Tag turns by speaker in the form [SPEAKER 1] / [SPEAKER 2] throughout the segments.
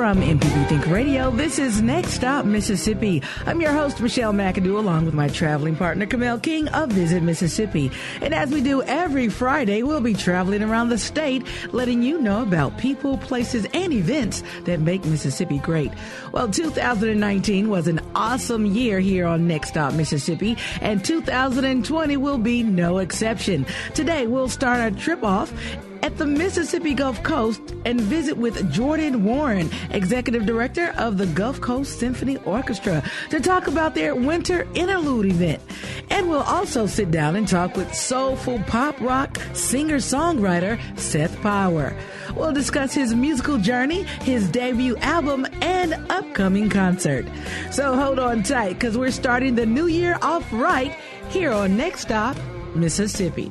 [SPEAKER 1] From MPB Think Radio, this is Next Stop Mississippi. I'm your host, Michelle McAdoo, along with my traveling partner, Camille King of Visit Mississippi. And as we do every Friday, we'll be traveling around the state, letting you know about people, places, and events that make Mississippi great. Well, 2019 was an awesome year here on Next Stop Mississippi, and 2020 will be no exception. Today, we'll start our trip off at the Mississippi Gulf Coast and visit with Jordan Warren, Executive Director of the Gulf Coast Symphony Orchestra, to talk about their winter interlude event. And we'll also sit down and talk with soulful pop rock singer songwriter Seth Power. We'll discuss his musical journey, his debut album, and upcoming concert. So hold on tight because we're starting the new year off right here on Next Stop, Mississippi.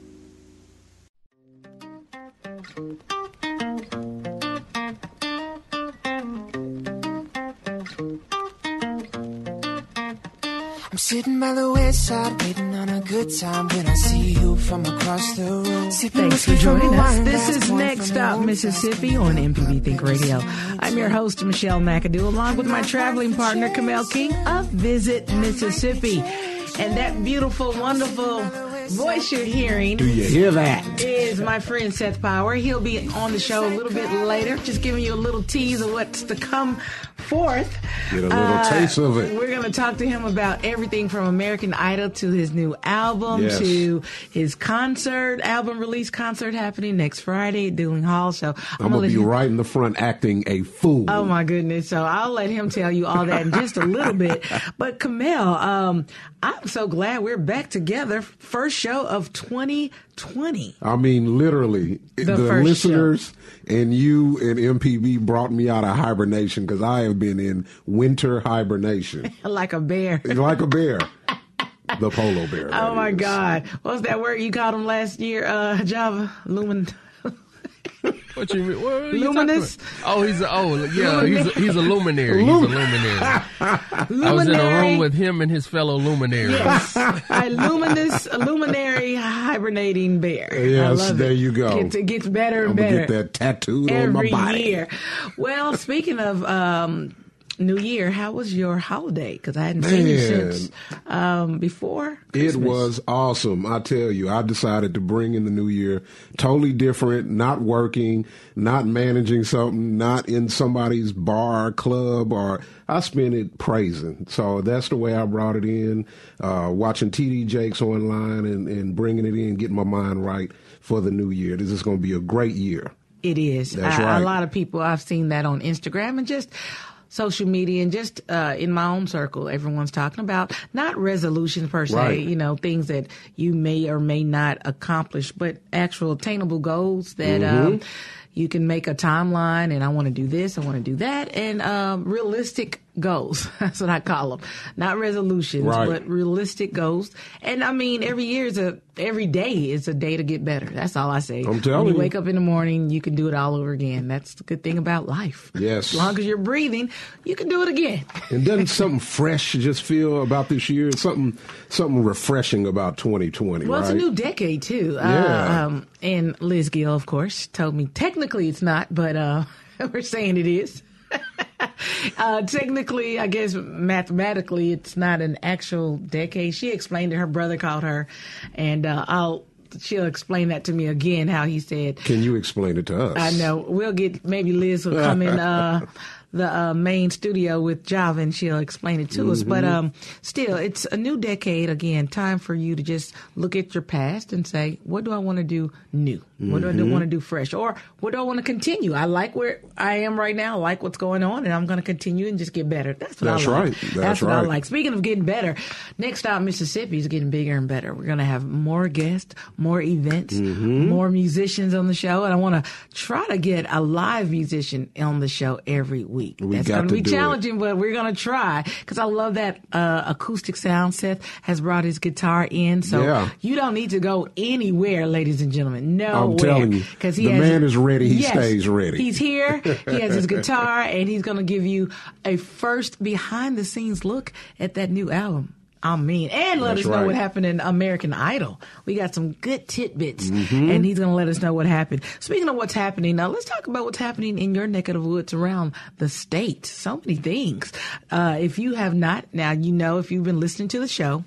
[SPEAKER 2] Sitting by the west side, waiting on a good time when I see you from across the room.
[SPEAKER 1] Thanks for joining us. This is Next Stop Mississippi on MPB Think Radio. I'm your host, Michelle McAdoo, along with my traveling partner, Camille King of Visit Mississippi. And that beautiful, wonderful voice you're hearing.
[SPEAKER 3] Do you hear that?
[SPEAKER 1] Is my friend Seth Power. He'll be on the show a little bit later, just giving you a little tease of what's to come forth.
[SPEAKER 3] Get a little taste of it.
[SPEAKER 1] We're going to talk to him about everything from American Idol to his new album
[SPEAKER 3] Yes.
[SPEAKER 1] to his concert, album release concert happening next Friday at Duling Hall. So
[SPEAKER 3] I'm gonna
[SPEAKER 1] let
[SPEAKER 3] be
[SPEAKER 1] him-
[SPEAKER 3] right in the front acting a fool.
[SPEAKER 1] Oh my goodness! So I'll let him tell you all that in just a little bit. But Camille, um, I'm so glad we're back together. First show of 2020.
[SPEAKER 3] I mean, literally, the,
[SPEAKER 1] first
[SPEAKER 3] listeners and you and MPB brought me out of hibernation because I have been in winter hibernation,
[SPEAKER 1] like a bear.
[SPEAKER 3] like a bear, the polo bear.
[SPEAKER 1] Oh my
[SPEAKER 3] is.
[SPEAKER 1] God! What's that word you called him last year? Uh, Java Lumen.
[SPEAKER 4] What you mean? What are you
[SPEAKER 1] Luminous?
[SPEAKER 4] talking? Oh, he's a, oh yeah, he's a, he's a luminary. He's a luminary. I was in a room with him and his fellow luminaries.
[SPEAKER 1] Yes, a luminous, a luminary hibernating bear. I
[SPEAKER 3] Yes, there
[SPEAKER 1] it.
[SPEAKER 3] you go.
[SPEAKER 1] Gets, it gets better and
[SPEAKER 3] I'm
[SPEAKER 1] better
[SPEAKER 3] get that tattooed on my
[SPEAKER 1] every
[SPEAKER 3] body.
[SPEAKER 1] year. Well, speaking of um, New Year, how was your holiday? Because I hadn't seen you since um, before.
[SPEAKER 3] It was awesome. I tell you, I decided to bring in the new year totally different, not working, not managing something, not in somebody's bar, club, or I spent it praising. So that's the way I brought it in, uh, watching TD Jakes online and, and bringing it in, getting my mind right for the new year. This is going to be a great year.
[SPEAKER 1] It is.
[SPEAKER 3] That's
[SPEAKER 1] I-
[SPEAKER 3] right.
[SPEAKER 1] A lot of people, I've seen that on Instagram and just social media and just uh, in my own circle, everyone's talking about not resolutions per se,
[SPEAKER 3] Right.
[SPEAKER 1] you know, things that you may or may not accomplish, but actual attainable goals that
[SPEAKER 3] Mm-hmm.
[SPEAKER 1] um, you can make a timeline and I want to do this, I want to do that, and um, realistic goals. That's what I call them. Not resolutions,
[SPEAKER 3] Right.
[SPEAKER 1] but realistic goals. And I mean, every year is a, every day is a day to get better. That's all I say.
[SPEAKER 3] I'm telling
[SPEAKER 1] when you
[SPEAKER 3] you.
[SPEAKER 1] wake up in the morning, you can do it all over again. That's the good thing about life.
[SPEAKER 3] Yes.
[SPEAKER 1] As long as you're breathing, you can do it again.
[SPEAKER 3] And doesn't something fresh just feel about this year? Something something refreshing about 2020,
[SPEAKER 1] Well,
[SPEAKER 3] right?
[SPEAKER 1] it's a new decade too.
[SPEAKER 3] Yeah.
[SPEAKER 1] Uh, um, and Liz Gill, of course, told me technically it's not, but uh, we're saying it is. uh, technically, I guess mathematically, it's not an actual decade. She explained it. Her brother called her, and uh, I'll. She'll explain that to me again. How he said
[SPEAKER 3] Can you explain it to us?
[SPEAKER 1] I know. We'll get maybe Liz will come in uh, the uh, main studio with Java, and she'll explain it to us. But um, still, it's a new decade. Again, time for you to just look at your past and say, what do I want to do new? What do I want to do fresh? Or what do I want to continue? I like where I am right now. I like what's going on, and I'm going to continue and just get better. That's what
[SPEAKER 3] That's
[SPEAKER 1] I like.
[SPEAKER 3] right. That's
[SPEAKER 1] what I like. Speaking of getting better, next stop Mississippi is getting bigger and better. We're going to have more guests, more events,
[SPEAKER 3] Mm-hmm.
[SPEAKER 1] more musicians on the show, and I want to try to get a live musician on the show every week.
[SPEAKER 3] We
[SPEAKER 1] That's going
[SPEAKER 3] to
[SPEAKER 1] be
[SPEAKER 3] do it.
[SPEAKER 1] challenging, but we're going to try because I love that uh, acoustic sound. Seth has brought his guitar in, so
[SPEAKER 3] Yeah.
[SPEAKER 1] you don't need to go anywhere, ladies and gentlemen. Nowhere.
[SPEAKER 3] telling you,
[SPEAKER 1] 'Cause he
[SPEAKER 3] the man is ready, he
[SPEAKER 1] Yes,
[SPEAKER 3] stays ready.
[SPEAKER 1] He's here. He has his guitar, and he's going to give you a first behind the scenes look at that new album. I mean, and let
[SPEAKER 3] That's
[SPEAKER 1] us know
[SPEAKER 3] right.
[SPEAKER 1] what happened in American Idol. We got some good tidbits,
[SPEAKER 3] Mm-hmm.
[SPEAKER 1] and he's going to let us know what happened. Speaking of what's happening, now let's talk about what's happening in your neck of the woods around the state. So many things. Uh, if you have not, now you know if you've been listening to the show,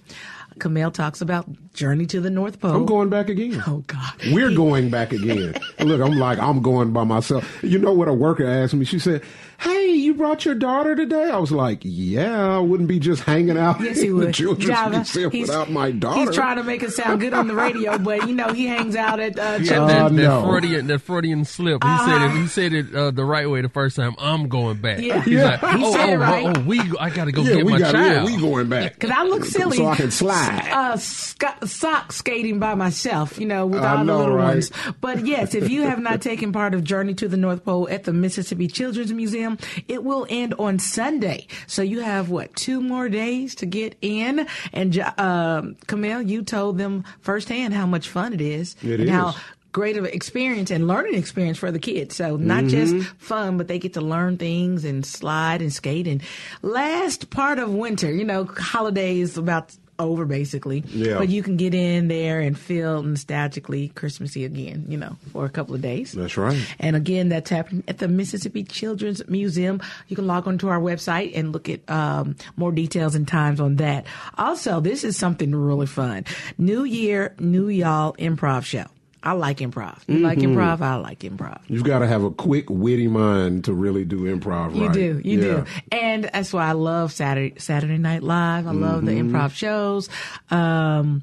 [SPEAKER 1] Camille talks about Journey to the North Pole.
[SPEAKER 3] I'm going back again.
[SPEAKER 1] Oh God,
[SPEAKER 3] We're going back again. Look, I'm like, I'm going by myself. You know what a worker asked me? She said, Hey, you brought your daughter today? I was like, Yeah, I wouldn't be just hanging out
[SPEAKER 1] Yes, he
[SPEAKER 3] in the
[SPEAKER 1] would.
[SPEAKER 3] children's
[SPEAKER 1] Java,
[SPEAKER 3] museum
[SPEAKER 1] he's-
[SPEAKER 3] without my daughter.
[SPEAKER 1] He's trying to make it sound good on the radio, but you know he hangs out at uh,
[SPEAKER 4] Yeah,
[SPEAKER 1] children's-
[SPEAKER 4] that,
[SPEAKER 3] Uh,
[SPEAKER 4] that
[SPEAKER 3] no.
[SPEAKER 4] Freudian, that Freudian slip. He said it. He said it uh, the right way the first time. I'm going back.
[SPEAKER 1] Yeah.
[SPEAKER 4] He's
[SPEAKER 3] Yeah.
[SPEAKER 4] like,
[SPEAKER 1] He
[SPEAKER 4] oh,
[SPEAKER 1] said
[SPEAKER 4] oh,
[SPEAKER 1] it right.
[SPEAKER 4] oh, oh, we. I got to go
[SPEAKER 3] yeah,
[SPEAKER 4] get
[SPEAKER 3] we
[SPEAKER 4] my
[SPEAKER 3] got
[SPEAKER 4] child.
[SPEAKER 3] yeah, we going back.
[SPEAKER 1] Cause I look silly,
[SPEAKER 3] So I can slide.
[SPEAKER 1] Uh, sc- sock skating by myself, you know, with all
[SPEAKER 3] know,
[SPEAKER 1] the little
[SPEAKER 3] right?
[SPEAKER 1] ones. But yes, if you have not taken part of Journey to the North Pole at the Mississippi Children's Museum, it will end on Sunday. So you have what two more days to get in. And um, Camille, you told them firsthand how much fun it is,
[SPEAKER 3] It
[SPEAKER 1] and
[SPEAKER 3] is.
[SPEAKER 1] how great of an experience and learning experience for the kids. So not
[SPEAKER 3] Mm-hmm.
[SPEAKER 1] just fun, but they get to learn things and slide and skate. And last part of winter, you know, holidays about over basically.
[SPEAKER 3] Yeah.
[SPEAKER 1] But you can get in there and feel nostalgically Christmassy again, you know, for a couple of days.
[SPEAKER 3] That's right.
[SPEAKER 1] And again, that's happening at the Mississippi Children's Museum. You can log onto our website and look at um, more details and times on that. Also, this is something really fun. New Year, New Y'all Improv Show. I like improv. You like
[SPEAKER 3] Mm-hmm.
[SPEAKER 1] improv? I like improv.
[SPEAKER 3] You've got to have a quick, witty mind to really do improv
[SPEAKER 1] You
[SPEAKER 3] right.
[SPEAKER 1] do, you
[SPEAKER 3] Yeah.
[SPEAKER 1] do, and that's why I love Saturday Saturday Night Live. I love the
[SPEAKER 3] Mm-hmm.
[SPEAKER 1] improv shows. Um,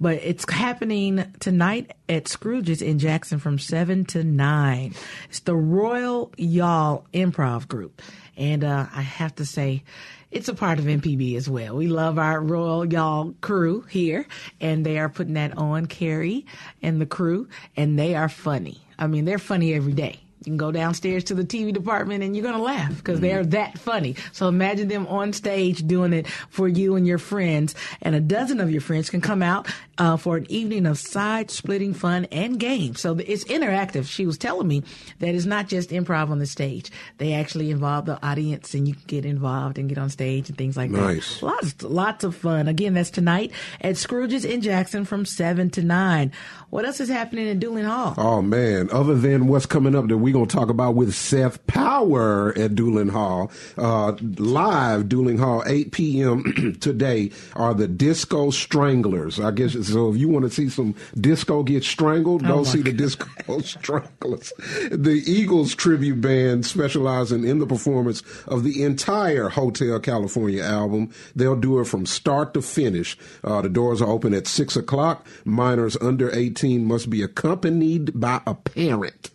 [SPEAKER 1] but it's happening tonight at Scrooge's in Jackson from seven to nine. It's the Royal Y'all Improv Group, and uh, I have to say. It's a part of MPB as well. We love our Royal Y'all crew here, and they are putting that on, Carrie and the crew, and they are funny. I mean, they're funny every day. You can go downstairs to the TV department and you're going to laugh because they're that funny. So imagine them on stage doing it for you and your friends. And a dozen of your friends can come out uh, for an evening of side splitting fun and games. So it's interactive. She was telling me that it's not just improv on the stage. They actually involve the audience and you can get involved and get on stage and things like
[SPEAKER 3] Nice.
[SPEAKER 1] that. Lots, lots of fun. Again, that's tonight at Scrooge's in Jackson from 7 to 9. What else is happening in Duling Hall?
[SPEAKER 3] Oh man! Other than what's coming up that we're gonna talk about with Seth Power at Duling Hall, uh, live Duling Hall, 8 p.m. today are the Disco Stranglers. I guess so. If you want to see some disco get strangled, go
[SPEAKER 1] my
[SPEAKER 3] see the Disco Stranglers. The Eagles tribute band specializing in the performance of the entire Hotel California album. They'll do it from start to finish. Uh, the doors are open at six o'clock. Minors under 18 must be accompanied by a parent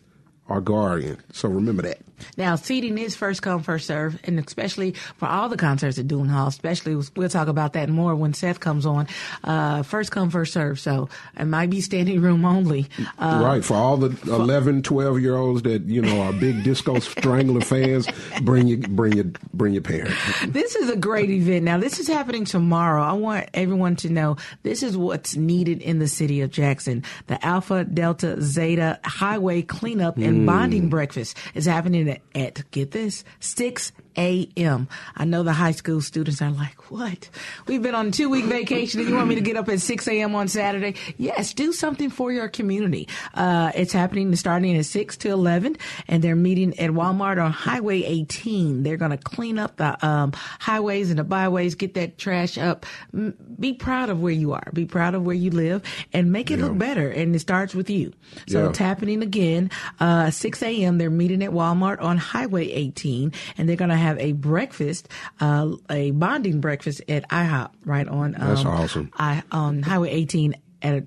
[SPEAKER 3] or guardian. So remember that.
[SPEAKER 1] Now, seating is first come, first serve, and especially for all the concerts at Duling Hall, especially we'll talk about that more when Seth comes on. Uh, first come, first serve. So it might be standing room only. Uh,
[SPEAKER 3] right. For all the 11, 12 year olds that, you know, are big disco strangler fans, bring your, bring your, bring your parent.
[SPEAKER 1] This is a great event. Now, this is happening tomorrow. I want everyone to know this is what's needed in the city of Jackson. The Alpha Delta Zeta Highway Cleanup and Bonding Breakfast is happening at, get this, 6 a.m. I know the high school students are like, what? We've been on a two week vacation and you want me to get up at 6 a.m. on Saturday? Yes, do something for your community. Uh, it's happening starting at 6 to 11 and they're meeting at Walmart on Highway 18. They're going to clean up the um, highways and the byways, get that trash up. M- Be proud of where you are. Be proud of where you live and make it
[SPEAKER 3] Yeah.
[SPEAKER 1] look better. And it starts with you. So
[SPEAKER 3] Yeah.
[SPEAKER 1] it's happening again. Uh, 6 a.m. They're meeting at Walmart on Highway 18 and they're going to have a breakfast, uh, a bonding breakfast at IHOP right on, um,
[SPEAKER 3] That's awesome.
[SPEAKER 1] I, on Highway 18 at a,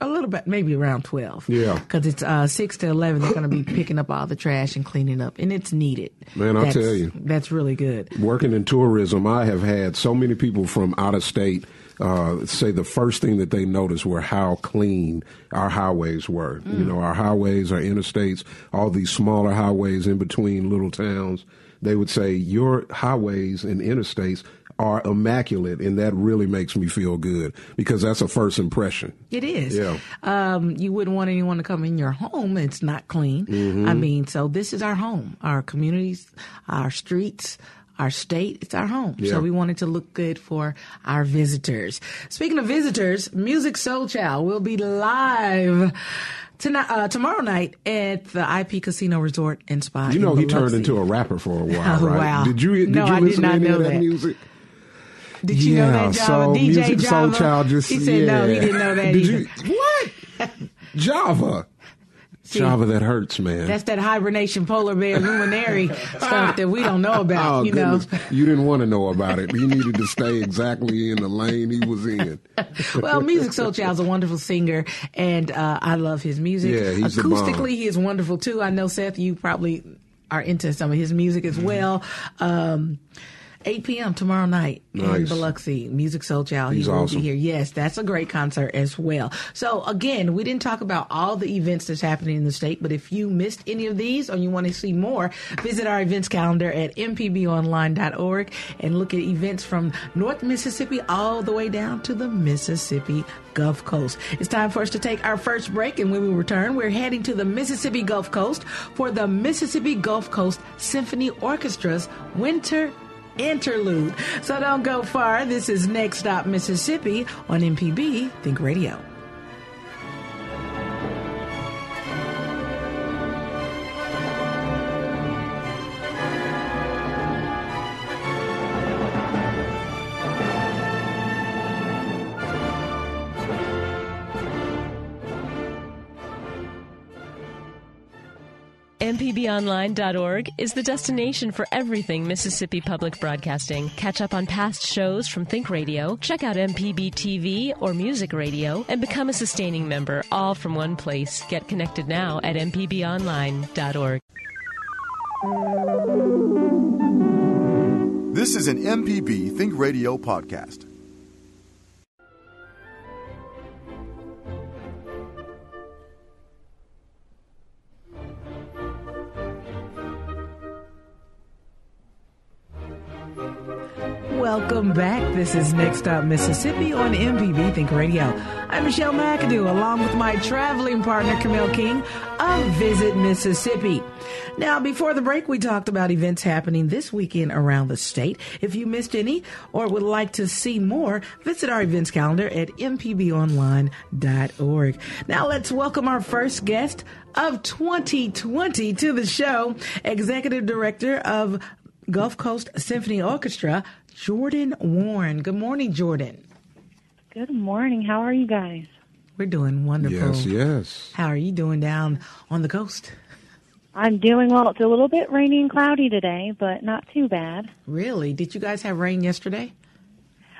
[SPEAKER 1] a little bit, maybe around 12.
[SPEAKER 3] Yeah.
[SPEAKER 1] Cause it's, uh, 6 to 11. They're going to be picking up all the trash and cleaning up and it's needed.
[SPEAKER 3] Man, I'll
[SPEAKER 1] That's-
[SPEAKER 3] tell you.
[SPEAKER 1] That's really good.
[SPEAKER 3] working in tourism, I have had so many people from out of state uh, say the first thing that they noticed were how clean our highways were. You know, our highways, our interstates, all these smaller highways in between little towns. They would say your highways and interstates are immaculate, and that really makes me feel good because that's a first impression.
[SPEAKER 1] It is.
[SPEAKER 3] Yeah.
[SPEAKER 1] Um, you wouldn't want anyone to come in your home. It's not clean.
[SPEAKER 3] Mm-hmm.
[SPEAKER 1] I mean, so this is our home, our communities, our streets, our state. It's our home.
[SPEAKER 3] Yeah.
[SPEAKER 1] So we wanted to look good for our visitors. Speaking of visitors, Musiq Soulchild will be live tonight, uh, tomorrow night at the IP Casino Resort and Spa.
[SPEAKER 3] You know, he turned into a rapper for a while, right?
[SPEAKER 1] wow.
[SPEAKER 3] Did you did
[SPEAKER 1] No,
[SPEAKER 3] you
[SPEAKER 1] I did
[SPEAKER 3] listen
[SPEAKER 1] not
[SPEAKER 3] to any
[SPEAKER 1] know
[SPEAKER 3] of that,
[SPEAKER 1] that.
[SPEAKER 3] music?
[SPEAKER 1] Did you know that, Java?
[SPEAKER 3] so
[SPEAKER 1] DJ Musiq
[SPEAKER 3] Soulchild just
[SPEAKER 1] he said no, he
[SPEAKER 3] yeah.
[SPEAKER 1] didn't know that
[SPEAKER 3] Did
[SPEAKER 1] either.
[SPEAKER 3] you what? Java. Java that hurts, man.
[SPEAKER 1] That's that hibernation polar bear luminary stuff that we don't know about,
[SPEAKER 3] oh
[SPEAKER 1] you know.
[SPEAKER 3] you didn't want to know about it. You needed to stay exactly in the lane he was in.
[SPEAKER 1] well, Musiq Soulchild's a wonderful singer, and uh, I love his music.
[SPEAKER 3] Yeah, he's.
[SPEAKER 1] Acoustically, he is wonderful too. I know Seth, you probably are into some of his music
[SPEAKER 3] Mm-hmm.
[SPEAKER 1] as well. Um, 8 p.m. tomorrow night in
[SPEAKER 3] Nice.
[SPEAKER 1] Biloxi, Musiq Soulchild.
[SPEAKER 3] He's
[SPEAKER 1] he will
[SPEAKER 3] awesome.
[SPEAKER 1] be here. Yes, that's a great concert as well. So again, we didn't talk about all the events that's happening in the state, but if you missed any of these or you want to see more, visit our events calendar at mpbonline.org and look at events from North Mississippi all the way down to the Mississippi Gulf Coast. It's time for us to take our first break, and when we return, we're heading to the Mississippi Gulf Coast for the Mississippi Gulf Coast Symphony Orchestra's Winter Interlude. So don't go far. This is Next Stop Mississippi on MPB Think Radio.
[SPEAKER 5] MPBOnline.org is the destination for everything Mississippi Public Broadcasting. Catch up on past shows from Think Radio, check out MPB TV or Music Radio, and become a sustaining member, all from one place. Get connected now at MPBOnline.org.
[SPEAKER 6] This is an MPB Think Radio podcast.
[SPEAKER 1] Welcome back. This is Next Stop Mississippi on MPB Think Radio. I'm Michelle McAdoo, along with my traveling partner Camille King of Visit Mississippi. Now, before the break, we talked about events happening this weekend around the state. If you missed any or would like to see more, visit our events calendar at mpbonline.org. Now, let's welcome our first guest of 2020 to the show, Executive Director of Gulf Coast Symphony Orchestra, Jordan Warren. Good morning, Jordan.
[SPEAKER 7] Good morning. How are you guys?
[SPEAKER 1] We're doing wonderful.
[SPEAKER 3] Yes, yes.
[SPEAKER 1] How are you doing down on the coast?
[SPEAKER 7] I'm doing well. It's a little bit rainy and cloudy today, but not too bad.
[SPEAKER 1] Really? Did you guys have rain yesterday?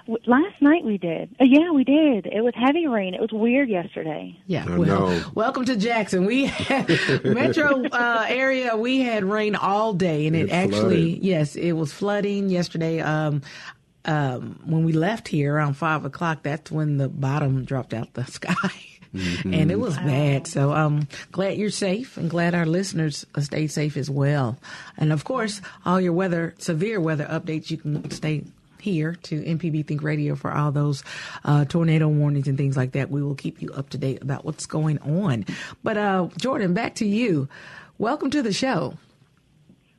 [SPEAKER 7] W- Last night we did. Uh, yeah, we did. It was heavy rain. It was weird yesterday.
[SPEAKER 1] Yeah.
[SPEAKER 3] I
[SPEAKER 1] well,
[SPEAKER 3] know.
[SPEAKER 1] welcome to Jackson. We had metro uh, area. We had rain all day, and it,
[SPEAKER 3] It
[SPEAKER 1] actually,
[SPEAKER 3] flooded.
[SPEAKER 1] yes, it was flooding yesterday. Um, um, when we left here around five o'clock, that's when the bottom dropped out the sky. And it was bad. So I'm glad you're safe and glad our listeners uh, stayed safe as well. And of course, all your weather, severe weather updates, you can stay here to MPB Think Radio for all those uh, tornado warnings and things like that. We will keep you up to date about what's going on. But uh, Jordan, back to you. Welcome to the show.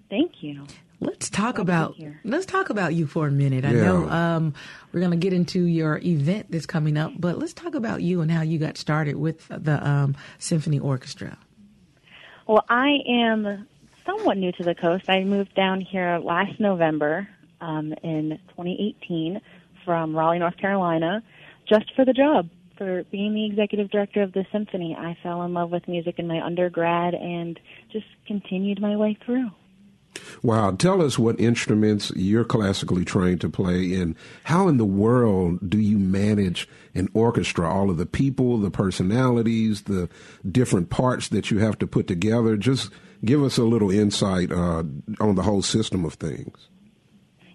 [SPEAKER 7] Thank you.
[SPEAKER 1] Let's talk
[SPEAKER 7] Glad
[SPEAKER 1] about let's talk about you for a minute.
[SPEAKER 3] Yeah.
[SPEAKER 1] I know um, we're going to get into your event that's coming up, but let's talk about you and how you got started with the um, symphony orchestra.
[SPEAKER 7] Well, I am somewhat new to the coast. I moved down here last November um, in 2018 from Raleigh, North Carolina, just for the job, for being the executive director of the symphony. I fell in love with music in my undergrad and just continued my way through.
[SPEAKER 3] Wow. Tell us what instruments you're classically trained to play and how in the world do you manage an orchestra? All of the people, the personalities, the different parts that you have to put together. Just give us a little insight uh, on the whole system of things.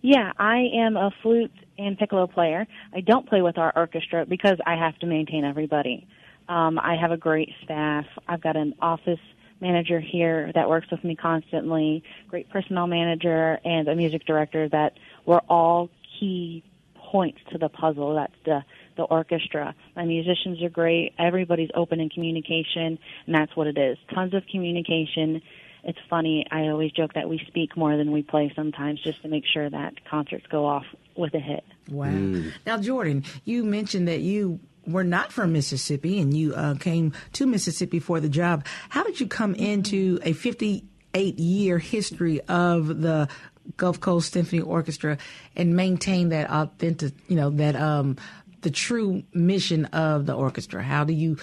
[SPEAKER 7] Yeah, I am a flute and piccolo player. I don't play with our orchestra because I have to maintain everybody. Um, I have a great staff. I've got an office manager here that works with me constantly, great personnel manager, and a music director that were all key points to the puzzle. That's the the orchestra. My musicians are great. Everybody's open in communication, and that's what it is. Tons of communication. It's funny. I always joke that we speak more than we play sometimes, just to make sure that concerts go off with a hit.
[SPEAKER 1] Wow. Now, Jordan, you mentioned that you were not from Mississippi and you uh, came to Mississippi for the job. How did you come into a 58 year history of the Gulf Coast Symphony Orchestra and maintain that authentic, you know, that um, the true mission of the orchestra? How do you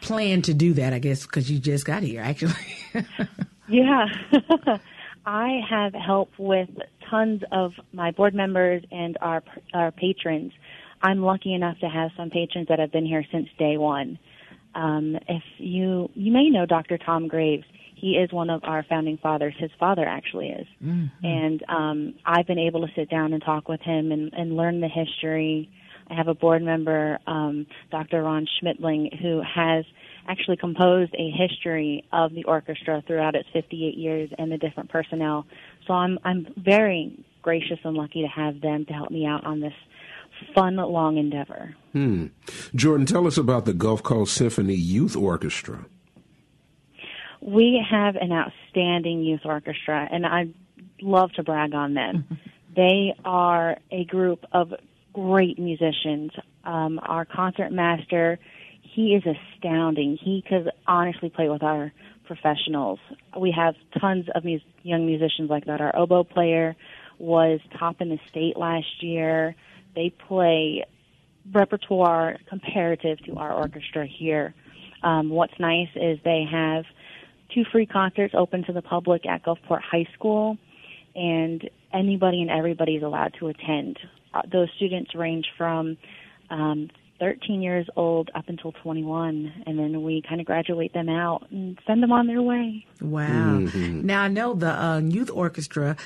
[SPEAKER 1] plan to do that? I guess because you just got here, actually.
[SPEAKER 7] Yeah. I have help with tons of my board members and our our patrons. I'm lucky enough to have some patrons that have been here since day one. Um, if you you may know Dr. Tom Graves, he is one of our founding fathers. His father actually is, and um, I've been able to sit down and talk with him and, and learn the history. I have a board member, um, Dr. Ron Schmidtling, who has actually composed a history of the orchestra throughout its 58 years and the different personnel. So I'm I'm very gracious and lucky to have them to help me out on this fun long endeavor.
[SPEAKER 3] Hmm. Jordan, tell us about the Gulf Coast Symphony Youth Orchestra.
[SPEAKER 7] We have an outstanding youth orchestra, and I love to brag on them. they are a group of great musicians. Um, our concert master, he is astounding. He could honestly play with our professionals. We have tons of mus- young musicians like that. Our oboe player was top in the state last year. They play repertoire comparative to our orchestra here. Um, what's nice is they have two free concerts open to the public at Gulfport High School, and anybody and everybody is allowed to attend. Uh, those students range from um, 13 years old up until 21, and then we kind of graduate them out and send them on their way.
[SPEAKER 1] Wow. Now I know the uh, youth orchestra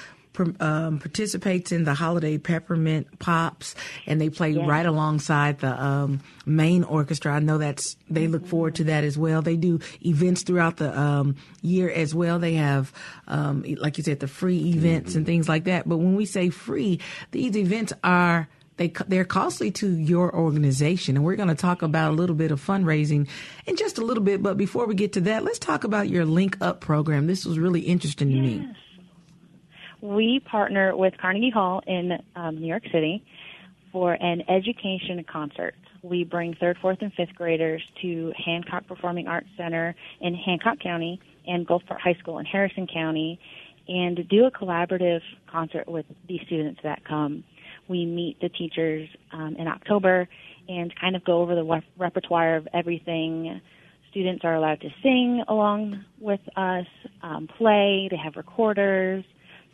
[SPEAKER 1] um, participates in the holiday peppermint pops, and they play
[SPEAKER 7] Yes.
[SPEAKER 1] right alongside the um, main orchestra. I know that's they look forward to that as well. They do events throughout the um, year as well. They have, um, like you said, the free events and things like that. But when we say free, these events are they they're costly to your organization. And we're going to talk about a little bit of fundraising in just a little bit. But before we get to that let's talk about your link up program. This was really interesting to me.
[SPEAKER 7] We partner with Carnegie Hall in um, New York City for an education concert. We bring third, fourth, and fifth graders to Hancock Performing Arts Center in Hancock County and Gulfport High School in Harrison County and do a collaborative concert with the students that come. We meet the teachers um, in October and kind of go over the rep- repertoire of everything. Students are allowed to sing along with us, um, play, they have recorders.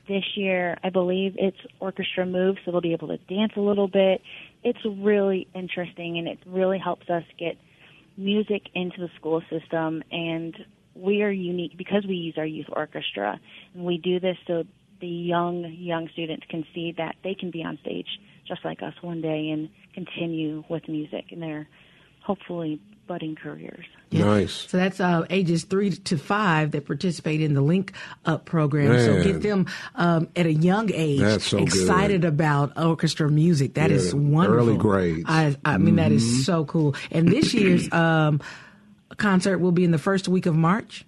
[SPEAKER 7] This year, I believe it's orchestra move, so they'll be able to dance a little bit. It's really interesting, and it really helps us get music into the school system. And we are unique because we use our youth orchestra, and we do this so the young young students can see that they can be on stage just like us one day and continue with music in their hopefully budding careers.
[SPEAKER 3] Nice.
[SPEAKER 1] so that's uh, ages three to five that participate in the link up program so get them um, at a young age
[SPEAKER 3] That's so good.
[SPEAKER 1] excited about orchestra music That is
[SPEAKER 3] Yeah,
[SPEAKER 1] wonderful
[SPEAKER 3] early grades.
[SPEAKER 1] i, I mean that
[SPEAKER 3] Mm-hmm.
[SPEAKER 1] is so cool and this year's um, concert will be in the first week of march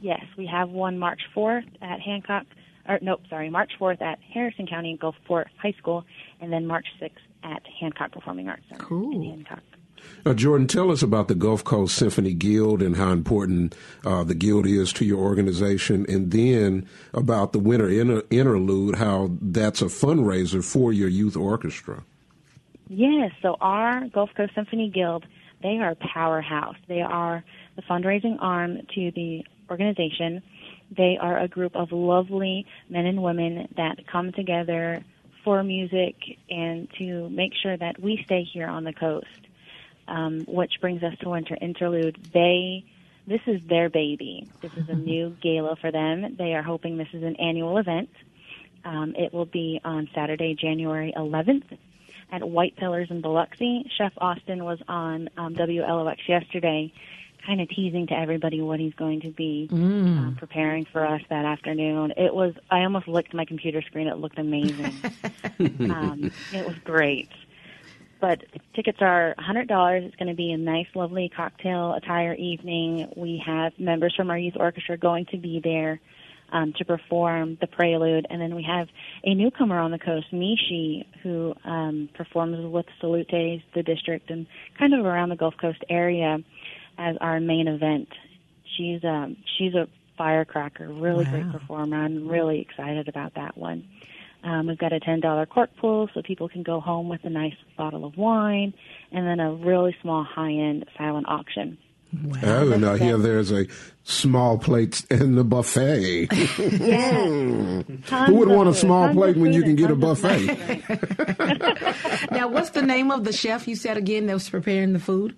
[SPEAKER 7] Yes, we have one March 4th at Hancock or nope, sorry, March 4th at Harrison County Gulfport High School, and then March 6th at Hancock Performing Arts Center
[SPEAKER 1] Cool.
[SPEAKER 7] in Hancock.
[SPEAKER 3] Uh, Jordan, tell us about the Gulf Coast Symphony Guild and how important uh, the guild is to your organization, and then about the winter inter- interlude, how that's a fundraiser for your youth orchestra.
[SPEAKER 7] Yes, so our Gulf Coast Symphony Guild, they are a powerhouse. They are the fundraising arm to the organization. They are a group of lovely men and women that come together for music and to make sure that we stay here on the coast. Um, which brings us to Winter Interlude. They, this is their baby. This is a new gala for them. They are hoping this is an annual event. Um, it will be on Saturday, January 11th at White Pillars in Biloxi. Chef Austin was on um, WLOX yesterday, kind of teasing to everybody what he's going to be uh, preparing for us that afternoon. It was, I almost licked my computer screen. It looked amazing. um, it was great. But tickets are $100. It's going to be a nice, lovely cocktail attire evening. We have members from our youth orchestra going to be there um, to perform the prelude. And then we have a newcomer on the coast, Mishi, who um, performs with Salutes, the district, and kind of around the Gulf Coast area as our main event. She's um, she's a firecracker, really
[SPEAKER 1] Wow.
[SPEAKER 7] great performer. I'm really excited about that one. Um, we've got a ten dollar cork pool, so people can go home with a nice bottle of wine, and then a really small high end silent auction.
[SPEAKER 3] Oh, and I hear there's a small plates in the buffet. Who would want a small plate when you can get a buffet?
[SPEAKER 1] Now, what's the name of the chef you said again that was preparing the food?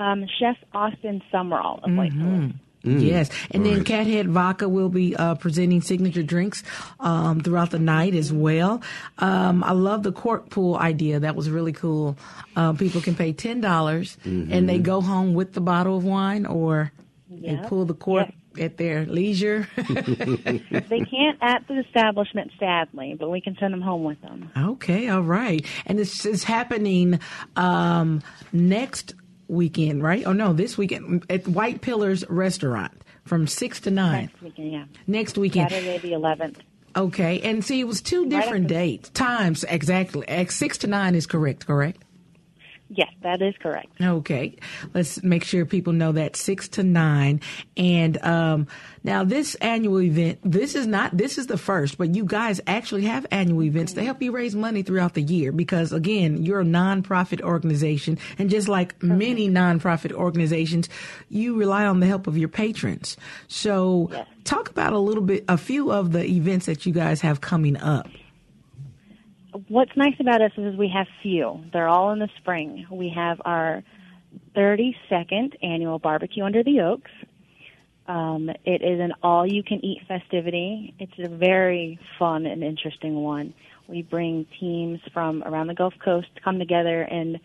[SPEAKER 7] Um, Chef Austin Summerall of White Pillars.
[SPEAKER 1] yes, and then Cathead Vodka will be uh, presenting signature drinks um, throughout the night as well. Um, I love the cork pool idea; that was really cool. Uh, people can pay ten dollars and they go home with the bottle of wine, or they pull the cork at their leisure.
[SPEAKER 7] They can't at the establishment, sadly, but we can send them home with them.
[SPEAKER 1] Okay, all right. And this is happening um, next weekend, right? Oh, no, this weekend at White Pillars Restaurant from 6 to 9.
[SPEAKER 7] Next weekend, yeah.
[SPEAKER 1] Next weekend.
[SPEAKER 7] Saturday the 11th.
[SPEAKER 1] Okay. And see, it was two different dates, times exactly. At 6 to 9 is correct, correct?
[SPEAKER 7] Yes, that is correct.
[SPEAKER 1] Okay, let's make sure people know that six to nine. And um, now this annual event, this is not this is the first, but you guys actually have annual events to help you raise money throughout the year because again, you're a nonprofit organization, and just like many nonprofit organizations, you rely on the help of your patrons. So,
[SPEAKER 7] Yes.
[SPEAKER 1] talk about a little bit, a few of the events that you guys have coming up.
[SPEAKER 7] What's nice about us is we have few. They're all in the spring. We have our 32nd annual barbecue under the oaks. Um, it is an all-you-can-eat festivity. It's a very fun and interesting one. We bring teams from around the Gulf Coast to come together and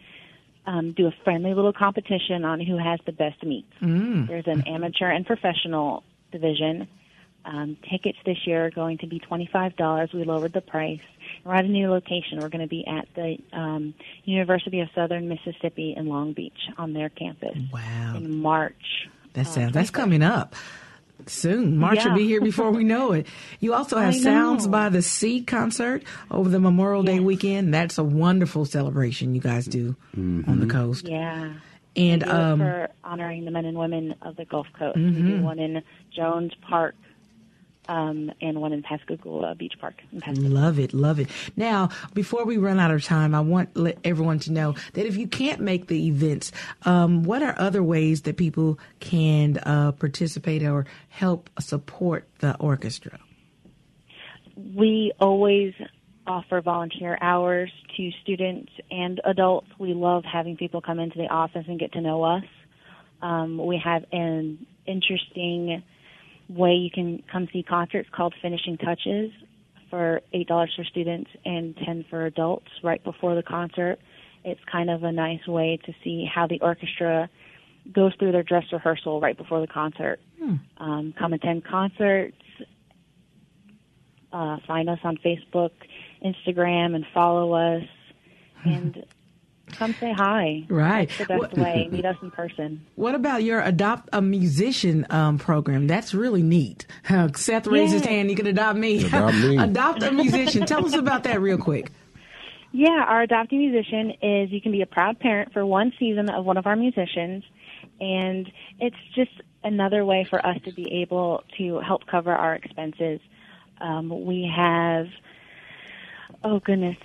[SPEAKER 7] um, do a friendly little competition on who has the best meats. There's an amateur and professional division. Um, tickets this year are going to be $25. We lowered the price. We're at a new location. We're going to be at the um, University of Southern Mississippi in Long Beach on their campus
[SPEAKER 1] Wow.
[SPEAKER 7] in March.
[SPEAKER 1] That sounds that's coming up soon. March will be here before we know it. You also have Sounds by the Sea concert over the Memorial Day weekend. That's a wonderful celebration you guys do on the coast.
[SPEAKER 7] Yeah.
[SPEAKER 1] And
[SPEAKER 7] We do it
[SPEAKER 1] um,
[SPEAKER 7] for honoring the men and women of the Gulf Coast. We do one in Jones Park um, and one in Pascagoula Beach Park.
[SPEAKER 1] Love it, love it. Now, before we run out of time, I want let everyone to know that if you can't make the events, um, what are other ways that people can uh, participate or help support the orchestra?
[SPEAKER 7] We always offer volunteer hours to students and adults. We love having people come into the office and get to know us. Um, we have an interesting way you can come see concerts called Finishing Touches for eight dollars for students and ten for adults right before the concert. It's kind of a nice way to see how the orchestra goes through their dress rehearsal right before the concert. Um, come attend concerts, uh, find us on Facebook, Instagram, and follow us. And come say hi.
[SPEAKER 1] Right.
[SPEAKER 7] That's the best
[SPEAKER 1] What-
[SPEAKER 7] way. Meet us in person.
[SPEAKER 1] What about your adopt a musician um, program? That's really neat. Uh, Seth raised his hand. You can adopt me.
[SPEAKER 3] Adopt me.
[SPEAKER 1] adopt a musician. Tell us about that real quick.
[SPEAKER 7] Yeah, our adopting musician is you can be a proud parent for one season of one of our musicians, and it's just another way for us to be able to help cover our expenses. Um, we have, oh goodness,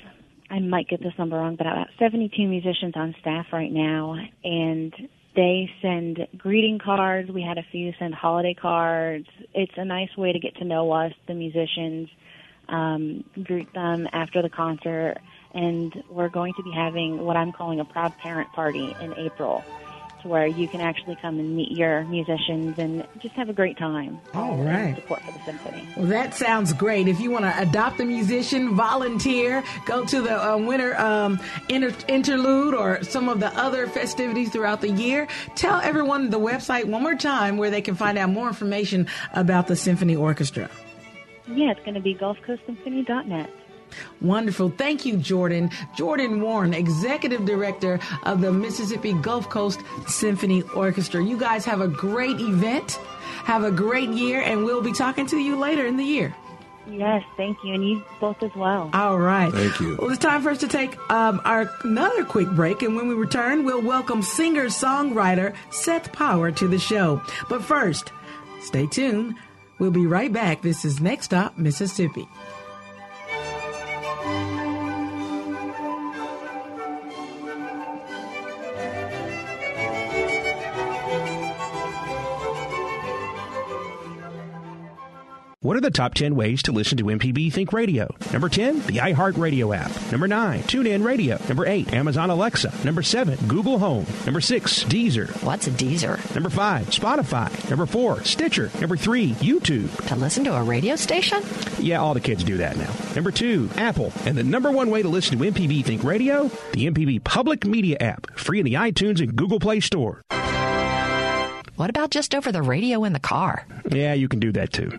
[SPEAKER 7] I might get this number wrong, but about 72 musicians on staff right now, and they send greeting cards. We had a few send holiday cards. It's a nice way to get to know us, the musicians, um, greet them after the concert, and we're going to be having what I'm calling a proud parent party in April, where you can actually come and meet your musicians and just have a great time.
[SPEAKER 1] All right.
[SPEAKER 7] Support for the symphony.
[SPEAKER 1] Well, that sounds great. If you want to adopt a musician, volunteer, go to the uh, winter um, inter- interlude or some of the other festivities throughout the year. Tell everyone the website one more time where they can find out more information about the symphony orchestra.
[SPEAKER 7] Yeah, it's going to be GulfCoastSymphony.net.
[SPEAKER 1] Wonderful. Thank you, Jordan. Jordan Warren, Executive Director of the Mississippi Gulf Coast Symphony Orchestra. You guys have a great event. Have a great year, and we'll be talking to you later in the year.
[SPEAKER 7] Yes, thank you, and you both as well.
[SPEAKER 1] All right.
[SPEAKER 3] Thank you.
[SPEAKER 1] Well, it's time for us to take um, our another quick break, and when we return, we'll welcome singer songwriter Seth Power to the show. But first, stay tuned. We'll be right back. This is Next Stop, Mississippi.
[SPEAKER 8] What are the top 10 ways to listen to MPB Think Radio? Number 10, the iHeartRadio app. Number 9, TuneIn Radio. Number 8, Amazon Alexa. Number 7, Google Home. Number 6, Deezer.
[SPEAKER 9] What's a Deezer?
[SPEAKER 8] Number 5, Spotify. Number 4, Stitcher. Number 3, YouTube.
[SPEAKER 9] To listen to a radio station?
[SPEAKER 8] Yeah, all the kids do that now. Number 2, Apple. And the number one way to listen to MPB Think Radio? The MPB Public Media app. Free in the iTunes and Google Play Store.
[SPEAKER 9] What about just over the radio in the car?
[SPEAKER 8] Yeah, you can do that too.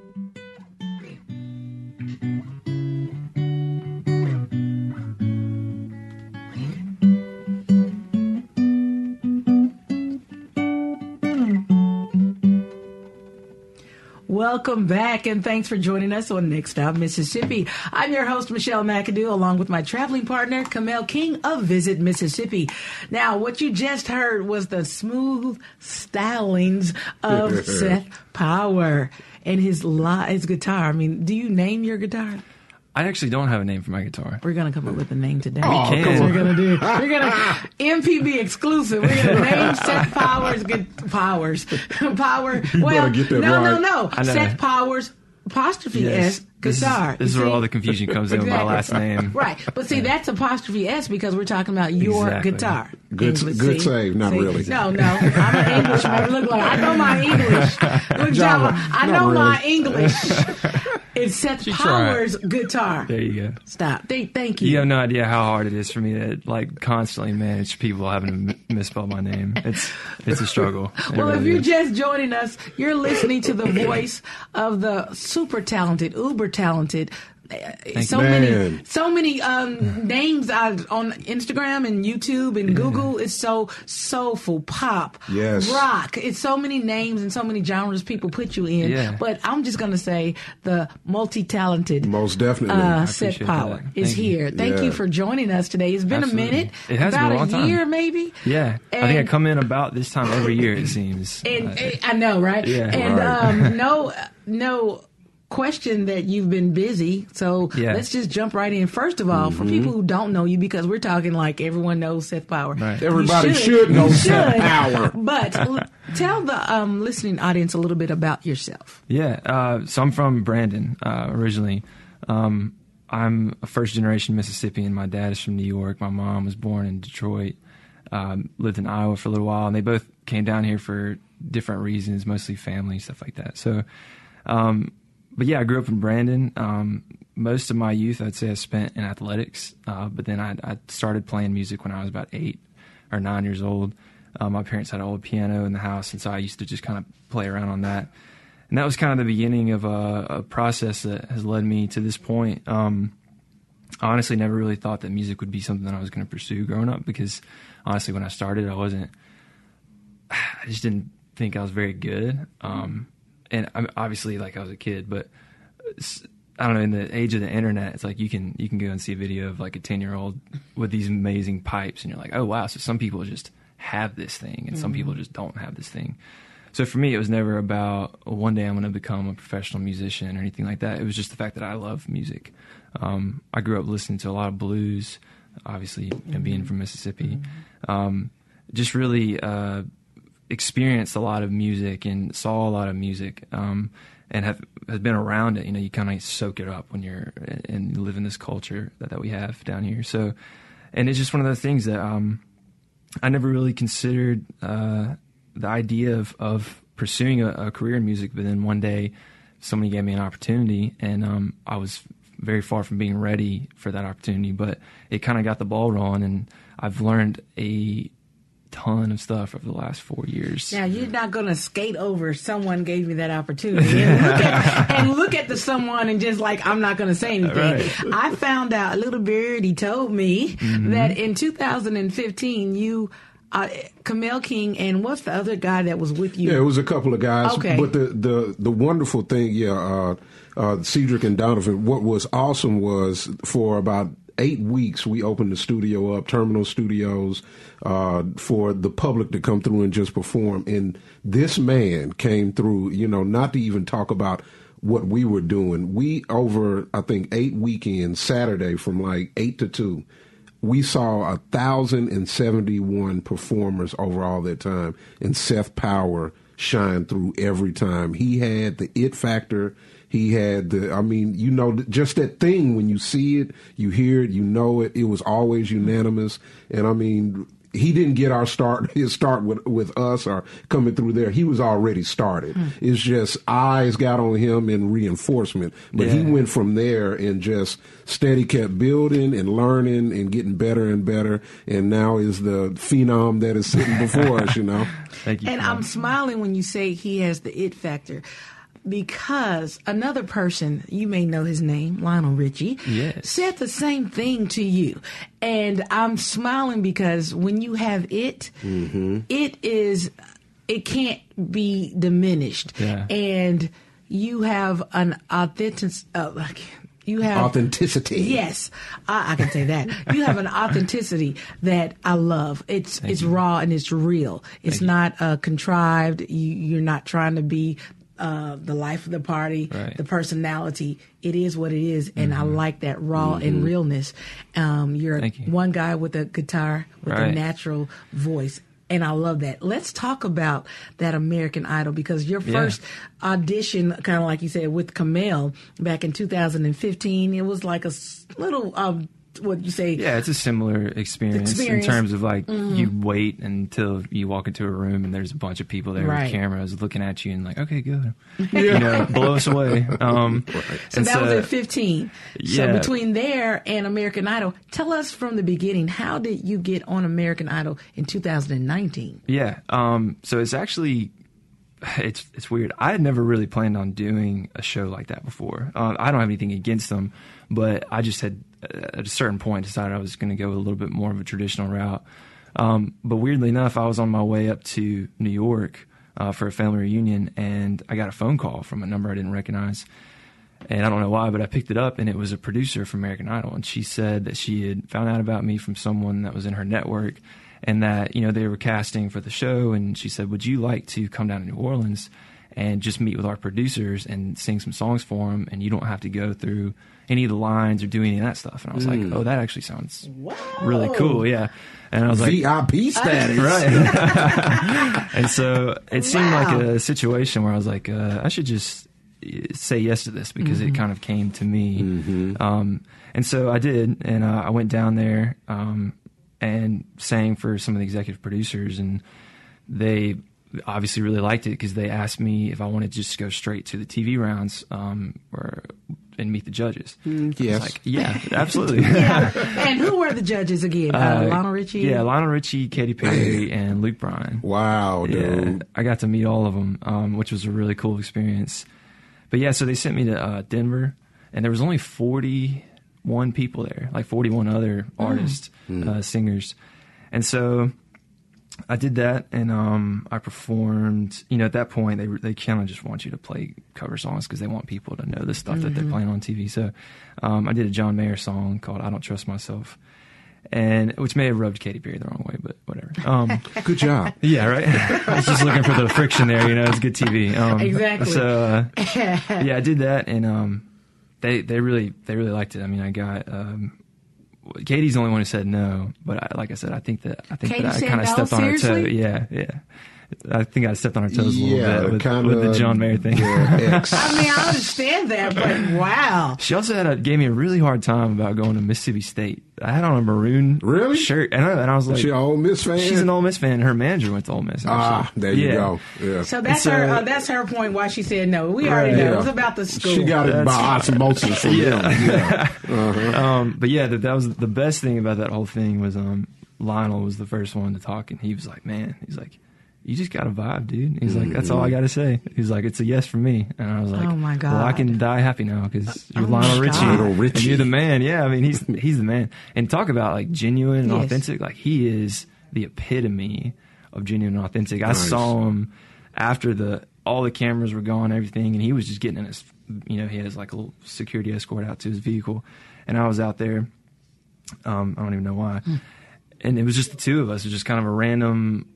[SPEAKER 1] Welcome back, and thanks for joining us on Next Stop Mississippi. I'm your host, Michelle McAdoo, along with my traveling partner, Camille King of Visit Mississippi. Now, what you just heard was the smooth stylings of Seth Power and his li- his guitar. I mean, do you name your guitar?
[SPEAKER 10] I actually don't have a name for my guitar.
[SPEAKER 1] We're gonna come up with a name today.
[SPEAKER 10] We oh, can.
[SPEAKER 1] Because We're gonna do. We're gonna MPB exclusive. We're gonna name Seth Powers. Good Powers. Power. well,
[SPEAKER 3] get that
[SPEAKER 1] no, no,
[SPEAKER 3] right.
[SPEAKER 1] no.
[SPEAKER 10] I know.
[SPEAKER 1] Seth Powers. Apostrophe
[SPEAKER 10] Yes.
[SPEAKER 1] S
[SPEAKER 10] This is-
[SPEAKER 1] guitar.
[SPEAKER 10] This is, where all the confusion comes in with my last name.
[SPEAKER 1] Right, but see, that's apostrophe S because we're talking about your
[SPEAKER 10] Exactly.
[SPEAKER 1] guguitar.
[SPEAKER 3] Good-
[SPEAKER 1] English,
[SPEAKER 3] good
[SPEAKER 1] see?
[SPEAKER 3] save, not
[SPEAKER 1] See?
[SPEAKER 3] really.
[SPEAKER 1] No, no, I'm an Englishman. Look like I know my English. Look, Java, I
[SPEAKER 3] not
[SPEAKER 1] know my. English. It's Seth
[SPEAKER 10] She tried.
[SPEAKER 1] Powers guitar.
[SPEAKER 10] There you go.
[SPEAKER 1] Stop. Thank, thank you.
[SPEAKER 10] You have no idea how hard it is for me to like constantly manage people having to misspell my name. It's it's a struggle. It
[SPEAKER 1] Well, if you're
[SPEAKER 10] is.
[SPEAKER 1] just joining us, you're listening to the voice of the super talented, uber talented. Uh, So
[SPEAKER 3] you.
[SPEAKER 1] many, so many um, names on, on Instagram and YouTube and Google. It's so soulful, pop,
[SPEAKER 3] Yes.
[SPEAKER 1] rock. It's so many names and so many genres people put you in.
[SPEAKER 10] Yeah.
[SPEAKER 1] But I'm just gonna say the multi-talented
[SPEAKER 3] Most definitely.
[SPEAKER 1] uh,
[SPEAKER 10] I
[SPEAKER 1] Seth
[SPEAKER 10] appreciate
[SPEAKER 1] Power
[SPEAKER 10] that.
[SPEAKER 1] is
[SPEAKER 10] Thank you.
[SPEAKER 1] here. Thank
[SPEAKER 3] Yeah.
[SPEAKER 1] you for joining us today. It's been
[SPEAKER 10] Absolutely.
[SPEAKER 1] a minute,
[SPEAKER 10] It has been
[SPEAKER 1] about
[SPEAKER 10] a long time.
[SPEAKER 1] year maybe.
[SPEAKER 10] yeah, I think I come in about this time every year. It seems.
[SPEAKER 1] And
[SPEAKER 10] Uh,
[SPEAKER 1] I know, right?
[SPEAKER 10] Yeah.
[SPEAKER 1] and
[SPEAKER 3] Right.
[SPEAKER 1] um, no, no question that you've been busy. So
[SPEAKER 10] Yeah.
[SPEAKER 1] let's just jump right in. First of all, for people who don't know you, because we're talking like everyone knows Seth Power.
[SPEAKER 10] Right.
[SPEAKER 3] Everybody should know
[SPEAKER 1] you
[SPEAKER 3] Seth. Power.
[SPEAKER 1] But l- tell the um, listening audience a little bit about yourself.
[SPEAKER 10] Yeah, uh, so I'm from Brandon uh, originally. Um, I'm a first generation Mississippian. My dad is from New York. My mom was born in Detroit. Um, lived in Iowa for a little while, and they both came down here for different reasons, mostly family stuff like that. So, um, but yeah, I grew up in Brandon. Um, most of my youth, I'd say, I spent in athletics. Uh, but then I, I started playing music when I was about eight or nine years old. Uh, my parents had an old piano in the house, and so I used to just kind of play around on that. and that was kind of the beginning of a, a process that has led me to this point. Um, honestly never really thought that music would be something that I was going to pursue growing up because honestly, when I started, I wasn't. I just didn't think I was very good. Um, and I'm obviously like I was a kid, but I don't know. In the age of the internet, it's like you can you can go and see a video of like a ten year old with these amazing pipes, and you're like, oh wow. So some people just have this thing, and mm-hmm. some people just don't have this thing. So for me, it was never about well, one day I'm going to become a professional musician or anything like that. It was just the fact that I love music. Um, I grew up listening to a lot of blues, obviously, mm-hmm. being from Mississippi. Mm-hmm. Um, just really uh, experienced a lot of music and saw a lot of music. Um, and have has been around it. You know, you kind of soak it up when you're and you live in this culture that, that we have down here. So, and it's just one of those things that um, I never really considered uh, the idea of of pursuing a, a, career in music. But then one day, somebody gave me an opportunity, and um, I was very far from being ready for that opportunity. But it kind of got the ball rolling, and I've learned a ton of stuff over the last four years.
[SPEAKER 1] Now you're not going to skate over someone gave me that opportunity and look, at, and look at the someone and just like I'm not going to say anything. Right. I found out a little birdie told me mm-hmm. that in 2015 you. Uh, Camille King and what's the other guy that was with you?
[SPEAKER 3] Yeah, it was a couple of guys.
[SPEAKER 1] Okay.
[SPEAKER 3] But the the the wonderful thing, yeah, uh, uh, Cedric and Donovan. What was awesome was for about eight weeks, we opened the studio up, Terminal Studios, uh, for the public to come through and just perform. And this man came through, you know, not to even talk about what we were doing. We, over, I think, eight weekends, Saturday from like eight to two, we saw a thousand and seventy one performers over all that time, and Seth Power shine through every time. He had the it factor. He had the, I mean, you know, just that thing when you see it, you hear it, you know it. It was always unanimous. And I mean, he didn't get our start his start with with us or coming through there. He was already started. Mm. It's just eyes got on him and reinforcement. But yeah. he went from there and just steady kept building and learning and getting better and better. And now is the phenom that is sitting before us. You know.
[SPEAKER 1] Thank you. And I'm smiling when you say he has the it factor because another person, you may know his name, Lionel Richie,
[SPEAKER 10] yes.
[SPEAKER 1] said the same thing to you. And I'm smiling because when you have it, mm-hmm. it is, it can't be diminished.
[SPEAKER 10] Yeah.
[SPEAKER 1] And you have an authentic, uh, you have
[SPEAKER 3] authenticity.
[SPEAKER 1] Yes, I, I, can say that. You have an authenticity that I love. It's Thank it's you. raw and it's real. It's Thank not uh, contrived. You, you're not trying to be uh, the life of the party,
[SPEAKER 10] right.
[SPEAKER 1] the personality. It is what it is, and mm-hmm. I like that raw mm-hmm. and realness. Um, you're you. one guy with a guitar with right. a natural voice. And I love that. Let's talk about that American Idol because your first yeah. audition, kind of like you said, with Camille back in 2015, it was like a little um, what you say.
[SPEAKER 10] Yeah, it's a similar experience, experience. in terms of like mm-hmm. you wait until you walk into a room and there's a bunch of people there right. with cameras looking at you and like, okay, good, you know, blow us away. Um,
[SPEAKER 1] so that so, was at 15. Yeah. So between there and American Idol, tell us from the beginning, how did you get on American Idol in 2019?
[SPEAKER 10] Yeah, um, so it's actually it's it's weird. I had never really planned on doing a show like that before. Uh, I don't have anything against them, but I just had at a certain point decided I was going to go a little bit more of a traditional route. Um, but weirdly enough, I was on my way up to New York uh, for a family reunion, and I got a phone call from a number I didn't recognize. And I don't know why, but I picked it up, and it was a producer from American Idol, and she said that she had found out about me from someone that was in her network, and that you know they were casting for the show, and she said, "Would you like to come down to New Orleans?" And just meet with our producers and sing some songs for them, and you don't have to go through any of the lines or do any of that stuff. And I was mm. like, oh, that actually sounds wow. really cool. Yeah. And I was like,
[SPEAKER 3] VIP status.
[SPEAKER 10] Right. and so it seemed wow. like a situation where I was like, uh, I should just say yes to this because mm-hmm. it kind of came to me. Mm-hmm. Um, and so I did. And uh, I went down there um, and sang for some of the executive producers. And they obviously really liked it because they asked me if I wanted to just go straight to the TV rounds, um, or and meet the judges.
[SPEAKER 3] Mm, yes.
[SPEAKER 10] Like, yeah, absolutely.
[SPEAKER 1] yeah. And who were the judges again? Uh, Lionel Richie.
[SPEAKER 10] Yeah, Lionel Richie, Katy Perry, and Luke Bryan.
[SPEAKER 3] Wow, dude.
[SPEAKER 10] Yeah, I got to meet all of them, um, which was a really cool experience. But yeah, so they sent me to uh, Denver, and there was only forty-one people there, like forty-one other artists,
[SPEAKER 3] Mm.
[SPEAKER 10] uh, singers, and so I did that, and um, I performed. You know, at that point, they they kind of just want you to play cover songs because they want people to know the stuff that they're
[SPEAKER 1] Mhm.
[SPEAKER 10] playing on TV. So um, I did a John Mayer song called "I Don't Trust Myself." And which may have rubbed Katy Perry the wrong way, but whatever. Um,
[SPEAKER 3] Good job.
[SPEAKER 10] yeah, right. I was just looking for the friction there. You know, it's good TV. Um,
[SPEAKER 1] Exactly.
[SPEAKER 10] So uh, yeah, I did that, and um, they they really they really liked it. I mean, I got um, Katy's the only one who said no, but I, like I said, I think that I think
[SPEAKER 1] Katie
[SPEAKER 10] that I kind of stepped on her toe. Yeah, yeah. I think I stepped on her toes a little
[SPEAKER 3] Yeah,
[SPEAKER 10] bit with,
[SPEAKER 3] kinda,
[SPEAKER 10] with the John Mayer thing.
[SPEAKER 3] yeah, X.
[SPEAKER 1] I mean, I understand that, but wow.
[SPEAKER 10] She also had a, gave me a really hard time about going to Mississippi State. I had on a maroon
[SPEAKER 3] Really?
[SPEAKER 10] shirt, and I, and I was like,
[SPEAKER 3] she an Ole Miss fan?
[SPEAKER 10] She's an Ole Miss fan. Her manager went to Ole Miss.
[SPEAKER 3] Ah, there you
[SPEAKER 10] Yeah.
[SPEAKER 3] go. Yeah.
[SPEAKER 1] So that's
[SPEAKER 10] So-
[SPEAKER 1] her. Uh, that's her point. Why she said no. We already
[SPEAKER 10] Right.
[SPEAKER 1] know
[SPEAKER 3] Yeah.
[SPEAKER 1] it's about the school.
[SPEAKER 3] She got it by
[SPEAKER 10] That's-
[SPEAKER 3] osmosis from
[SPEAKER 10] Yeah.
[SPEAKER 3] them. Yeah. Uh-huh.
[SPEAKER 10] um, but yeah, that, that was the best thing about that whole thing was um, Lionel was the first one to talk, and he was like, "Man, he's like, you just got a vibe, dude." He's like, "That's all I got to say." He's like, "It's a yes from me," and I was like,
[SPEAKER 1] Oh, my god,
[SPEAKER 10] Well, I can die happy now because you're
[SPEAKER 1] Oh,
[SPEAKER 10] Lionel Richie,
[SPEAKER 3] Little Richie.
[SPEAKER 10] and you're the man." Yeah, I mean, he's he's the man, and talk about like genuine and
[SPEAKER 1] Yes.
[SPEAKER 10] authentic. Like he is the epitome of genuine and authentic. I saw him after the all the cameras were gone, everything, and he was just getting in his, you know, he has like a little security escort out to his vehicle, and I was out there. Um, I don't even know why, and it was just the two of us. It was just kind of a random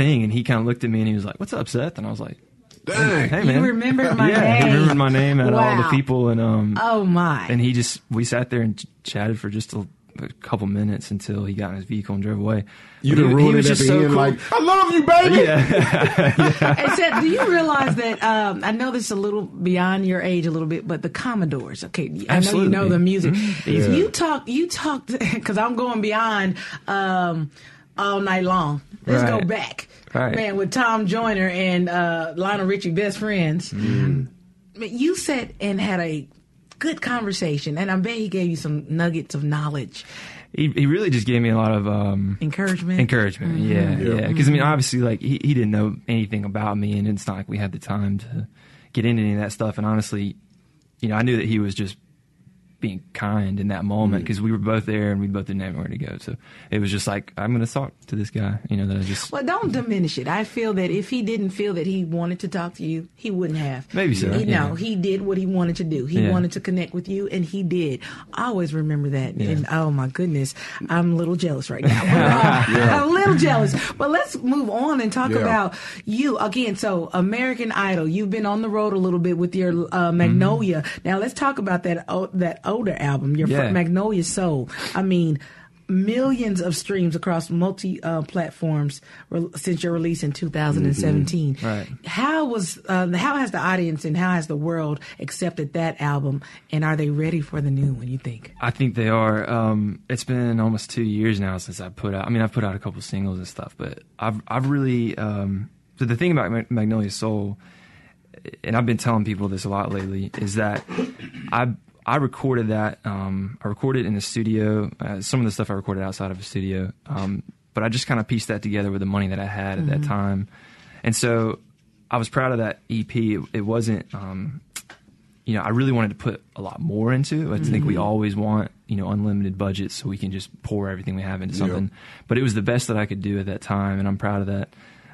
[SPEAKER 10] thing, and he kind of looked at me and he was like, "What's up, Seth?" And I was like,
[SPEAKER 3] Dang.
[SPEAKER 10] "Hey,
[SPEAKER 1] You
[SPEAKER 10] man."
[SPEAKER 1] remembered my
[SPEAKER 10] yeah,
[SPEAKER 1] name.
[SPEAKER 10] he remembered my name and all the people, and um,
[SPEAKER 1] Oh my.
[SPEAKER 10] and he just we sat there and ch- chatted for just a, a couple minutes until he got in his vehicle and drove away.
[SPEAKER 3] You
[SPEAKER 10] But
[SPEAKER 3] done
[SPEAKER 10] he- he
[SPEAKER 3] ruined it at
[SPEAKER 10] just
[SPEAKER 3] the
[SPEAKER 10] so
[SPEAKER 3] end
[SPEAKER 10] cool.
[SPEAKER 3] like, I love you, baby.
[SPEAKER 10] yeah.
[SPEAKER 1] And Seth, do you realize that? Um, I know this is a little beyond your age, a little bit, but the Commodores. Okay, I
[SPEAKER 10] Absolutely.
[SPEAKER 1] know you know the music.
[SPEAKER 10] Mhm.
[SPEAKER 3] Yeah.
[SPEAKER 1] you talk, you talk because I'm going beyond um, all night long. Let's go back,
[SPEAKER 10] Right.
[SPEAKER 1] man, with Tom Joyner and uh, Lionel Richie, best friends.
[SPEAKER 10] Mm.
[SPEAKER 1] You sat and had a good conversation, and I bet he gave you some nuggets of knowledge,
[SPEAKER 10] he he really just gave me a lot of um,
[SPEAKER 1] encouragement.
[SPEAKER 10] encouragement.
[SPEAKER 1] Mm-hmm.
[SPEAKER 10] Yeah,
[SPEAKER 3] Yeah.
[SPEAKER 10] yeah. Because I mean, obviously, like he, he didn't know anything about me, and it's not like we had the time to get into any of that stuff. And honestly, you know, I knew that he was just being kind in that moment because we were both there and we both didn't have anywhere to go. So it was just like I'm going to talk to this guy. You know, that I just
[SPEAKER 1] Well, don't diminish it. I feel that if he didn't feel that he wanted to talk to you, he wouldn't have.
[SPEAKER 10] Maybe so,
[SPEAKER 1] He,
[SPEAKER 10] yeah.
[SPEAKER 1] No, he did what he wanted to do. He
[SPEAKER 10] Yeah.
[SPEAKER 1] wanted to connect with you, and he did. I always remember that.
[SPEAKER 10] Yeah.
[SPEAKER 1] And oh my goodness, I'm a little jealous right now. I'm a little jealous. But let's move on and talk
[SPEAKER 3] Yeah.
[SPEAKER 1] about you again. So, American Idol. You've been on the road a little bit with your uh, Magnolia. Now, let's talk about that o- that older album, your.
[SPEAKER 10] Yeah.
[SPEAKER 1] Magnolia Soul. I mean millions of streams across multi uh, platforms re- since your release in 2017.
[SPEAKER 10] Mm-hmm. Right.
[SPEAKER 1] How was uh, how has the audience and how has the world accepted that album? And are they ready for the new one? You think?
[SPEAKER 10] I think they are. Um, it's been almost two years now since I put out. I mean, I've put out a couple singles and stuff, but I've I've really. Um, so the thing about Magnolia Soul, and I've been telling people this a lot lately, is that I I recorded that. Um, I recorded in the studio. Uh, some of the stuff I recorded outside of the studio, um, but I just kind of pieced that together with the money that I had at that time, and so I was proud of that EP. It, it wasn't. Um, you know, I really wanted to put a lot more into. it. I think we always want, you know, unlimited budgets so we can just pour everything we have into something. But it was the best that I could do at that time, and I'm proud of that.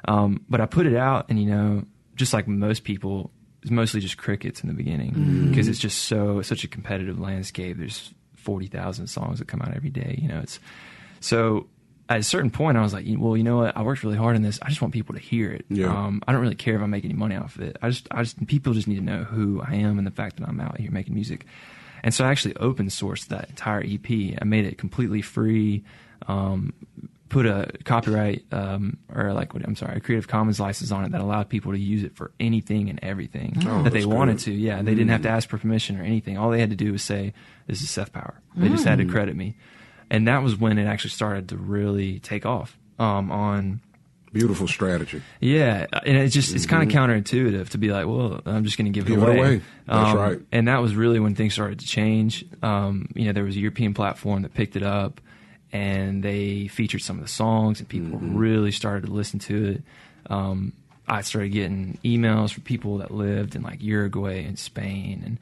[SPEAKER 10] Um, but I put it out, and you know, just like most people, it's mostly just crickets in the beginning because it's just so such a competitive landscape. There's forty thousand songs that come out every day. You know, it's so. At a certain point, I was like, well, you know what? I worked really hard on this. I just want people to hear it.
[SPEAKER 3] Yeah.
[SPEAKER 10] Um, I don't really care if I make any money off of it. I just, I just, people just need to know who I am and the fact that I'm out here making music. And so I actually open sourced that entire EP. I made it completely free. Um, put a copyright um, or like what I'm sorry, a Creative Commons license on it that allowed people to use it for anything and everything
[SPEAKER 3] Oh,
[SPEAKER 10] that they wanted to. Yeah, they didn't have to ask for permission or anything. All they had to do was say, "This is Seth Power." They just had to credit me, and that was when it actually started to really take off um, on
[SPEAKER 3] Beautiful strategy.
[SPEAKER 10] Yeah, and it's just it's kind
[SPEAKER 3] Mhm.
[SPEAKER 10] of counterintuitive to be like, well, I'm just going to give it
[SPEAKER 3] Give it
[SPEAKER 10] away.
[SPEAKER 3] away. That's
[SPEAKER 10] Um,
[SPEAKER 3] right.
[SPEAKER 10] And that was really when things started to change. Um, you know, there was a European platform that picked it up, and they featured some of the songs, and people
[SPEAKER 3] Mm-hmm.
[SPEAKER 10] really started to listen to it. Um, I started getting emails from people that lived in like Uruguay and Spain and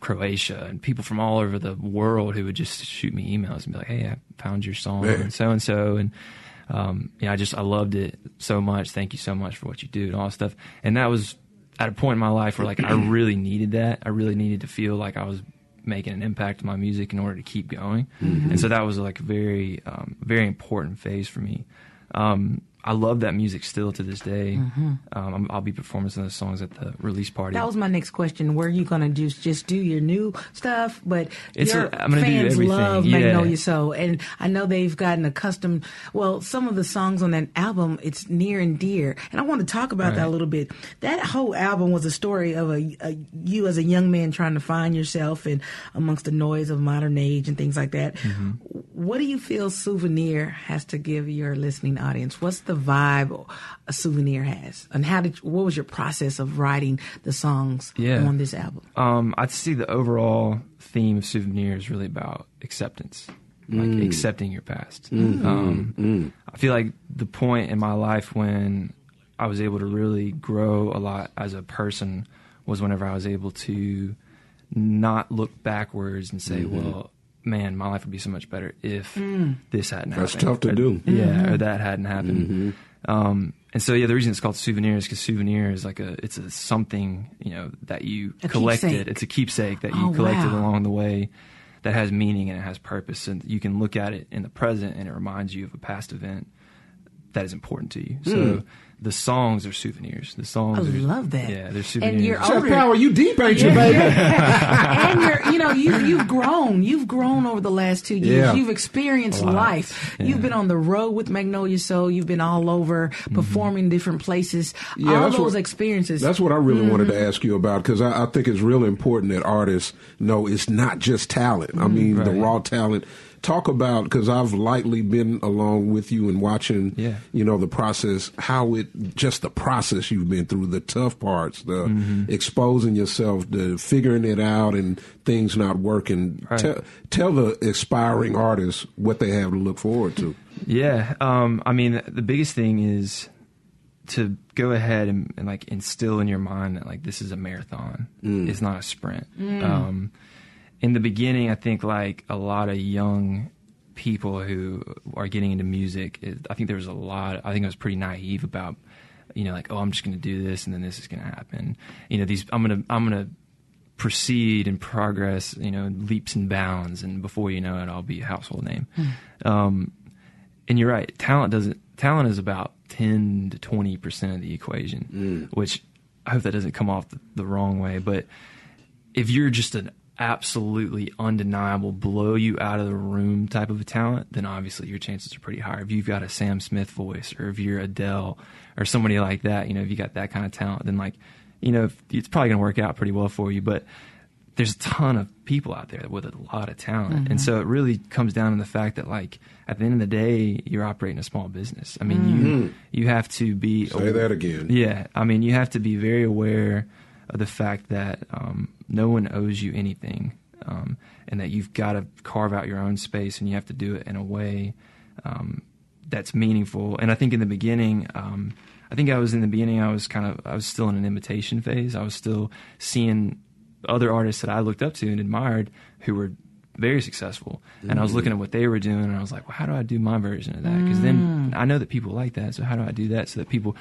[SPEAKER 10] Croatia and people from all over the world who would just shoot me emails and be like, "Hey, I found your song and so and so," and um, yeah, I just I loved it so much. Thank you so much for what you do and all that stuff. And that was at a point in my life where like I really needed that. I really needed to feel like I was making an impact to my music in order to keep going.
[SPEAKER 3] Mhm.
[SPEAKER 10] And so that was like a very um, very important phase for me. Um, I love that music still to this day.
[SPEAKER 1] Mhm.
[SPEAKER 10] Um, I'll be performing some of those songs at the release party.
[SPEAKER 1] That was my next question. Were you going to just just do your new stuff? But
[SPEAKER 10] It's
[SPEAKER 1] your
[SPEAKER 10] a- gonna do
[SPEAKER 1] fans love
[SPEAKER 10] yeah.
[SPEAKER 1] Magnolia Soul, and I know they've gotten accustomed. Well, some of the songs on that album, it's near and dear, and I want to talk about that a little bit. That whole album was a story of a, a you as a young man trying to find yourself and amongst the noise of modern age and things like that.
[SPEAKER 10] Mm-hmm.
[SPEAKER 1] What do you feel Souvenir has to give your listening audience? What's the vibe a Souvenir has, and how did what was your process of writing the songs
[SPEAKER 10] Yeah.
[SPEAKER 1] on this album?
[SPEAKER 10] Um, I'd see the overall theme of Souvenir is really about acceptance, like
[SPEAKER 3] Mm.
[SPEAKER 10] accepting your past.
[SPEAKER 3] Mhm.
[SPEAKER 10] Um,
[SPEAKER 3] Mm.
[SPEAKER 10] I feel like the point in my life when I was able to really grow a lot as a person was whenever I was able to not look backwards and say,
[SPEAKER 3] Mhm.
[SPEAKER 10] well, man, my life would be so much better if
[SPEAKER 1] Mm.
[SPEAKER 10] this hadn't
[SPEAKER 3] That's
[SPEAKER 10] happened.
[SPEAKER 3] That's tough to
[SPEAKER 10] Or-
[SPEAKER 3] do.
[SPEAKER 10] Yeah,
[SPEAKER 1] Mm-hmm.
[SPEAKER 10] or that hadn't happened.
[SPEAKER 3] Mhm.
[SPEAKER 10] Um, and so yeah, the reason it's called souvenir is because souvenir is like a it's a something you know that you
[SPEAKER 1] A
[SPEAKER 10] collected.
[SPEAKER 1] keepsake.
[SPEAKER 10] It's a keepsake that you
[SPEAKER 1] Oh,
[SPEAKER 10] collected
[SPEAKER 1] wow.
[SPEAKER 10] along the way that has meaning and it has purpose, and you can look at it in the present and it reminds you of a past event that is important to you. So
[SPEAKER 3] Mm.
[SPEAKER 10] The songs are souvenirs. The songs.
[SPEAKER 1] I
[SPEAKER 10] are,
[SPEAKER 1] love that.
[SPEAKER 10] Yeah, they're souvenirs.
[SPEAKER 1] And you're
[SPEAKER 3] Chef
[SPEAKER 1] older.
[SPEAKER 3] Power, you deep, ain't you, baby?
[SPEAKER 1] and you're, you know, you you've grown. You've grown over the last two years.
[SPEAKER 3] Yeah.
[SPEAKER 1] You've experienced life.
[SPEAKER 10] Yeah.
[SPEAKER 1] You've been on the road with Magnolia Soul. You've been all over performing different places.
[SPEAKER 3] Yeah,
[SPEAKER 1] all
[SPEAKER 3] that's
[SPEAKER 1] those
[SPEAKER 3] what-
[SPEAKER 1] experiences.
[SPEAKER 3] That's what I really wanted
[SPEAKER 1] Mm-hmm.
[SPEAKER 3] to ask you about because I, I think it's really important that artists know it's not just talent. I
[SPEAKER 1] Mm-hmm.
[SPEAKER 3] mean, the raw talent. Talk about because I've lightly been along with you and watching,
[SPEAKER 10] Yeah.
[SPEAKER 3] you know, the process, how it just the process you've been through, the tough parts, the
[SPEAKER 10] Mm-hmm.
[SPEAKER 3] exposing yourself, the figuring it out, and things not working.
[SPEAKER 10] Right.
[SPEAKER 3] Tell, tell the aspiring artists what they have to look forward to.
[SPEAKER 10] Yeah, um, I mean, the biggest thing is to go ahead and, and like instill in your mind that like this is a marathon.
[SPEAKER 3] Mm.
[SPEAKER 10] It's not a sprint. Um, in the beginning, I think like a lot of young people who are getting into music, I think there was a lot. I think I was pretty naive about, you know, like oh, I'm just going to do this and then this is going to happen. You know, these I'm gonna I'm gonna proceed and progress, you know, leaps and bounds, and before you know it, I'll be a household name. Um, and you're right, talent doesn't. Talent is about ten to twenty percent of the equation, which I hope that doesn't come off the, the wrong way. But if you're just an absolutely undeniable, blow you out of the room type of a talent, then obviously your chances are pretty high. If you've got a Sam Smith voice, or if you're Adele, or somebody like that, you know, if you got that kind of talent, then like, you know, it's probably going to work out pretty well for you. But there's a ton of people out there with a lot of talent,
[SPEAKER 1] Mm-hmm.
[SPEAKER 10] and so it really comes down to the fact that like at the end of the day, you're operating a small business. I mean, you you have to be.
[SPEAKER 3] Say that again.
[SPEAKER 10] yeah, I mean, you have to be very aware of the fact that um, no one owes you anything, um, and that you've got to carve out your own space, and you have to do it in a way um, that's meaningful. And I think in the beginning, um, I think I was in the beginning, I was kind of, I was still in an imitation phase. I was still seeing other artists that I looked up to and admired who were very successful. And I was looking at what they were doing and I was like, well, how do I do my version of that? Because then I know that people like that. So how do I do that so that people,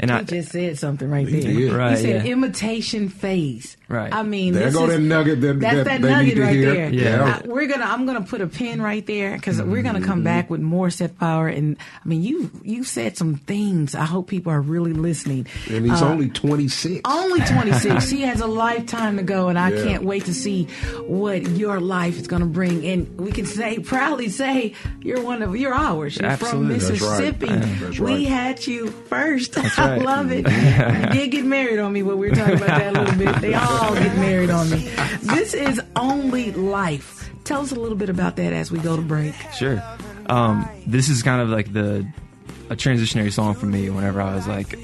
[SPEAKER 10] and I,
[SPEAKER 1] He just said something right
[SPEAKER 3] He
[SPEAKER 1] there.
[SPEAKER 3] did.
[SPEAKER 10] Right,
[SPEAKER 1] He said
[SPEAKER 10] yeah.
[SPEAKER 1] imitation phase.
[SPEAKER 10] Right.
[SPEAKER 1] I mean,
[SPEAKER 3] There
[SPEAKER 1] this
[SPEAKER 3] go
[SPEAKER 1] is,
[SPEAKER 3] that nugget that,
[SPEAKER 1] that's
[SPEAKER 3] that,
[SPEAKER 1] that
[SPEAKER 3] they
[SPEAKER 1] nugget
[SPEAKER 3] need to
[SPEAKER 1] right
[SPEAKER 3] hear.
[SPEAKER 1] there.
[SPEAKER 10] Yeah.
[SPEAKER 1] Uh, we're gonna. I'm gonna put a pin right there because we're gonna
[SPEAKER 3] Mm-hmm.
[SPEAKER 1] come back with more Seth Power. And I mean, you you said some things. I hope people are really listening.
[SPEAKER 3] And he's
[SPEAKER 1] Uh,
[SPEAKER 3] only 26.
[SPEAKER 1] Only 26. she has a lifetime to go, and I
[SPEAKER 3] Yeah.
[SPEAKER 1] can't wait to see what your life is going to bring. And we can say proudly say you're one of you're ours. You're from
[SPEAKER 10] Absolutely.
[SPEAKER 3] That's right.
[SPEAKER 1] Mississippi.
[SPEAKER 3] That's
[SPEAKER 1] We
[SPEAKER 3] right.
[SPEAKER 1] had you first.
[SPEAKER 10] That's
[SPEAKER 1] I
[SPEAKER 10] right.
[SPEAKER 1] love it. you did get married on me, but we are talking about that a little bit. They all get married on me. This is only life. Tell us a little bit about that as we go to break.
[SPEAKER 10] Sure. Um, this is kind of like the a transitionary song for me. Whenever I was like,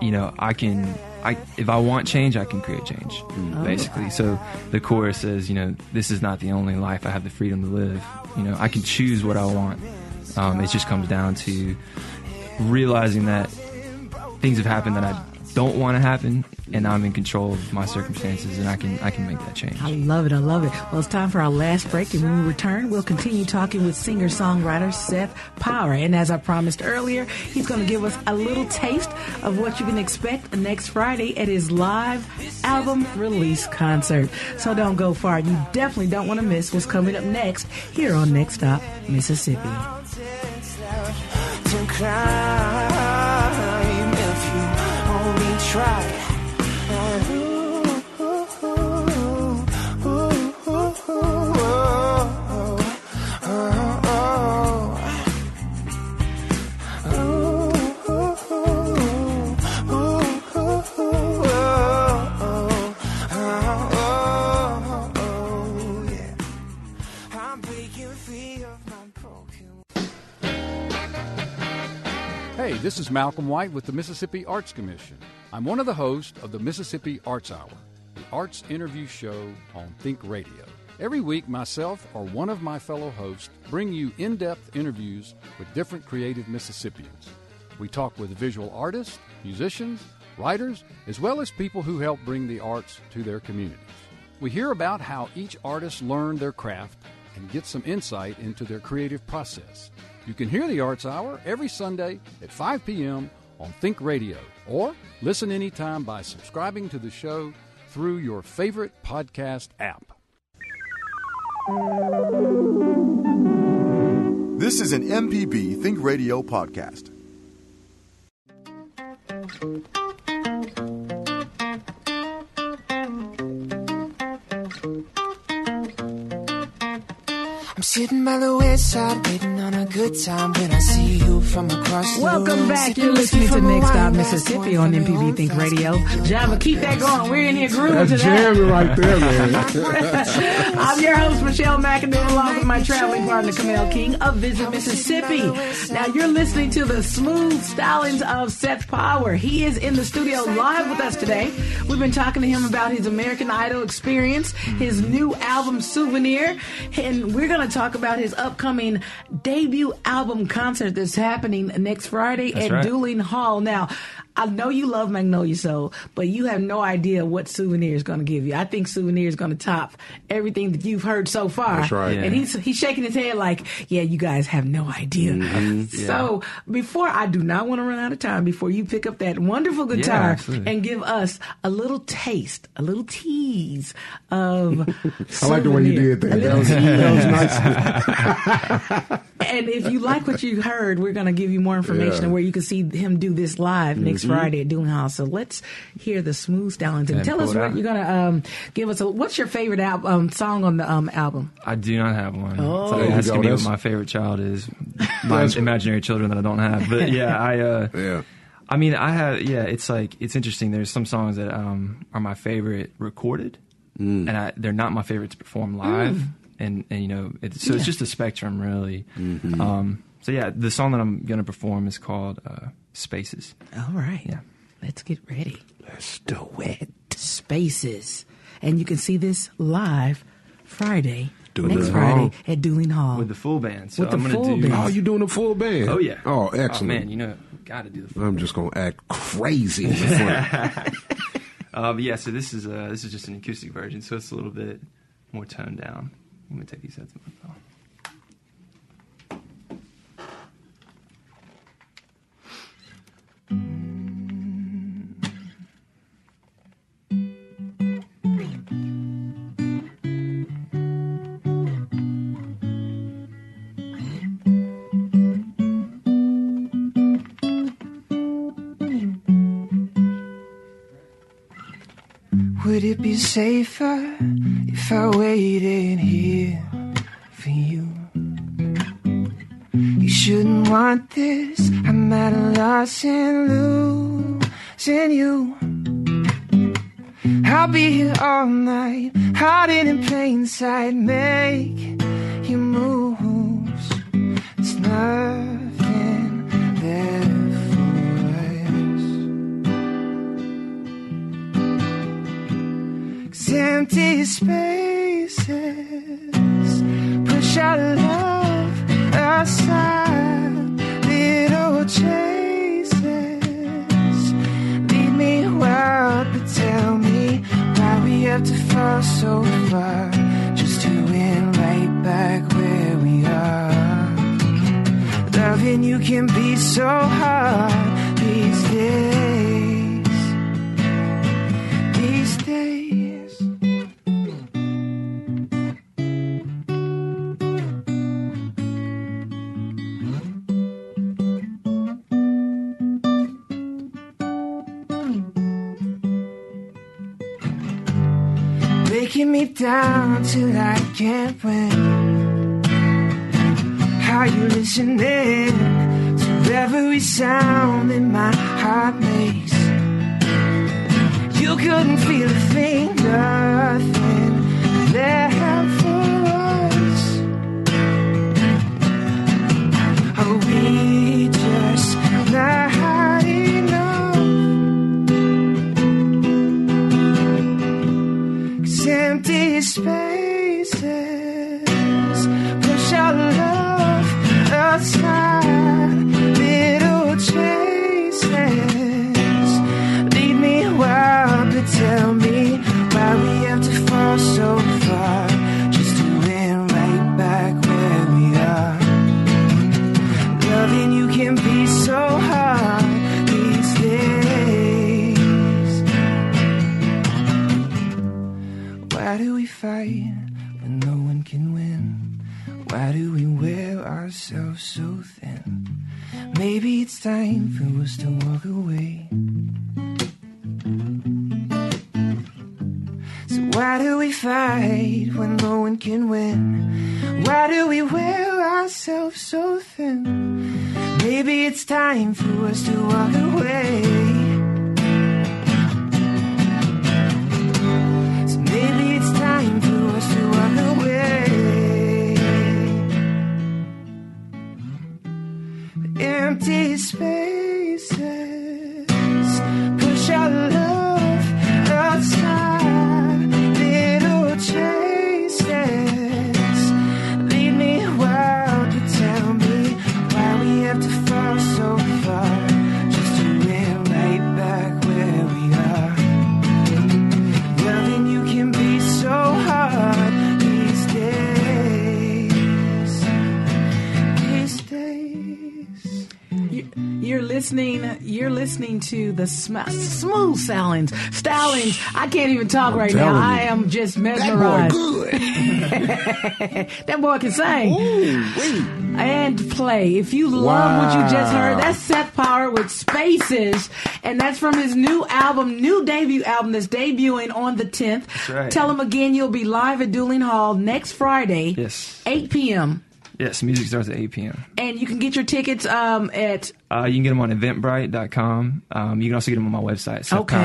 [SPEAKER 10] you know, I can, I if I want change, I can create change,
[SPEAKER 1] Oh.
[SPEAKER 10] basically. So the chorus says, you know, this is not the only life I have the freedom to live. You know, I can choose what I want. Um, it just comes down to realizing that things have happened that I don't want to happen, and I'm in control of my circumstances, and I can I can make that change.
[SPEAKER 1] I love it. I love it. Well, it's time for our last break, and when we return, we'll continue talking with singer songwriter Seth Power. And as I promised earlier, he's going to give us a little taste of what you can expect next Friday at his live album release concert. So don't go far. You definitely don't want to miss what's coming up next here on Next Stop Mississippi.
[SPEAKER 11] This is Malcolm White with the Mississippi Arts Commission. I'm one of the hosts of the Mississippi Arts Hour, the arts interview show on Think Radio. Every week, myself or one of my fellow hosts bring you in depth interviews with different creative Mississippians. We talk with visual artists, musicians, writers, as well as people who help bring the arts to their communities. We hear about how each artist learned their craft and get some insight into their creative process. You can hear the Arts Hour every Sunday at 5 p.m. on Think Radio or listen anytime by subscribing to the show through your favorite podcast app.
[SPEAKER 6] This is an MPB Think Radio podcast.
[SPEAKER 2] Sitting by the west side, waiting on a good time when I see you from across the
[SPEAKER 1] Welcome
[SPEAKER 2] room.
[SPEAKER 1] back. You're listening to
[SPEAKER 2] from
[SPEAKER 1] Next Stop Mississippi on
[SPEAKER 2] from
[SPEAKER 1] MPB Think. Radio. Java, keep that going. We're in here grooving
[SPEAKER 3] That's
[SPEAKER 1] to that.
[SPEAKER 3] jamming right there, man.
[SPEAKER 1] I'm your host, Michelle McAdoo, along with my traveling partner, Camille King of Visit Mississippi. Now, you're listening to the smooth stylings of Seth Power. He is in the studio live with us today. We've been talking to him about his American Idol experience, his new album, Souvenir, and we're going to talk about his upcoming debut album concert that's happening next Friday
[SPEAKER 10] That's
[SPEAKER 1] at
[SPEAKER 10] right.
[SPEAKER 1] Duling Hall. Now, I know you love Magnolia Soul, but you have no idea what Souvenir is going to give you. I think Souvenir is going to top everything that you've heard so far.
[SPEAKER 3] That's right.
[SPEAKER 1] And he's he's shaking his head like, yeah, you guys have no idea.
[SPEAKER 3] Mm-hmm.
[SPEAKER 1] So before I do not want to run out of time, before you pick up that wonderful guitar
[SPEAKER 10] absolutely.
[SPEAKER 1] and give us a little taste, a little tease of.
[SPEAKER 3] I like the way you did that.
[SPEAKER 1] A
[SPEAKER 3] That was, that was nice.
[SPEAKER 1] And if you like what you heard, we're going to give you more information
[SPEAKER 3] Yeah. Mm-hmm.
[SPEAKER 1] of where you can see him do this live next Friday at Doing House. So let's hear the smooth stylings and tell us what
[SPEAKER 10] out.
[SPEAKER 1] you're going to um, give us. A, what's your favorite al- um, song on the um, album?
[SPEAKER 10] I do not have one.
[SPEAKER 1] Oh.
[SPEAKER 10] It's
[SPEAKER 1] There
[SPEAKER 10] like
[SPEAKER 1] you
[SPEAKER 10] asking me what my favorite child is. My imaginary children that I don't have. But yeah, I. Uh,
[SPEAKER 3] Yeah.
[SPEAKER 10] I mean, I have. Yeah, it's like it's interesting. There's some songs that um, are my favorite recorded,
[SPEAKER 3] Mm.
[SPEAKER 10] and I, they're not my favorite to perform live. And and you know, it's, so it's just a spectrum, really.
[SPEAKER 3] Mm-hmm.
[SPEAKER 10] Um, so yeah, the song that I'm gonna perform is called uh, Spaces.
[SPEAKER 1] All right.
[SPEAKER 10] Yeah.
[SPEAKER 1] Let's get ready.
[SPEAKER 3] Let's do it.
[SPEAKER 1] Spaces. And you can see this live Friday,
[SPEAKER 3] Dueling
[SPEAKER 1] next
[SPEAKER 3] Hall.
[SPEAKER 1] Friday at Duling Hall.
[SPEAKER 10] With the full band. So
[SPEAKER 1] With the
[SPEAKER 10] I'm gonna
[SPEAKER 1] full
[SPEAKER 10] do.
[SPEAKER 1] band.
[SPEAKER 3] Oh, you doing a full band?
[SPEAKER 10] Oh yeah.
[SPEAKER 3] Oh, excellent.
[SPEAKER 10] Oh man, you know, gotta do the full.
[SPEAKER 3] I'm just gonna act crazy in the front.
[SPEAKER 10] Uh, but yeah, so this is uh, this is just an acoustic version, so it's a little bit more toned down. I'm gonna take these headphones off.
[SPEAKER 2] Would it be safer if I waited here for you? You shouldn't want this. I'm at a loss and losing you. I'll be here all night, hiding in plain sight. Make you moves. Till I can't win. How you listening to every sound that my heart makes? You couldn't feel a thing, nothing left for us. Are we just not enough? Empty spaces time for us to walk away. So why do we fight when no one can win? Why do we wear ourselves so thin? Maybe it's time for us to walk away. Empty spaces
[SPEAKER 1] listening. You're listening to the sm- smooth sounds, stylings. I can't even talk right now.
[SPEAKER 3] you.
[SPEAKER 1] I am just mesmerized.
[SPEAKER 3] That boy good.
[SPEAKER 1] that boy can sing and play. If you love what you just heard, that's Seth Power with Spaces, and that's from his new album, new debut album that's debuting on the 10th.
[SPEAKER 10] right.
[SPEAKER 1] Tell him again, you'll be live at Duling Hall next Friday,
[SPEAKER 10] Yes.
[SPEAKER 1] 8 p.m.
[SPEAKER 10] Yes, music starts at 8 p.m.
[SPEAKER 1] And you can get your tickets um, at
[SPEAKER 10] Uh, you can get them on eventbrite.com. Um, you can also get them on my website,
[SPEAKER 1] Okay.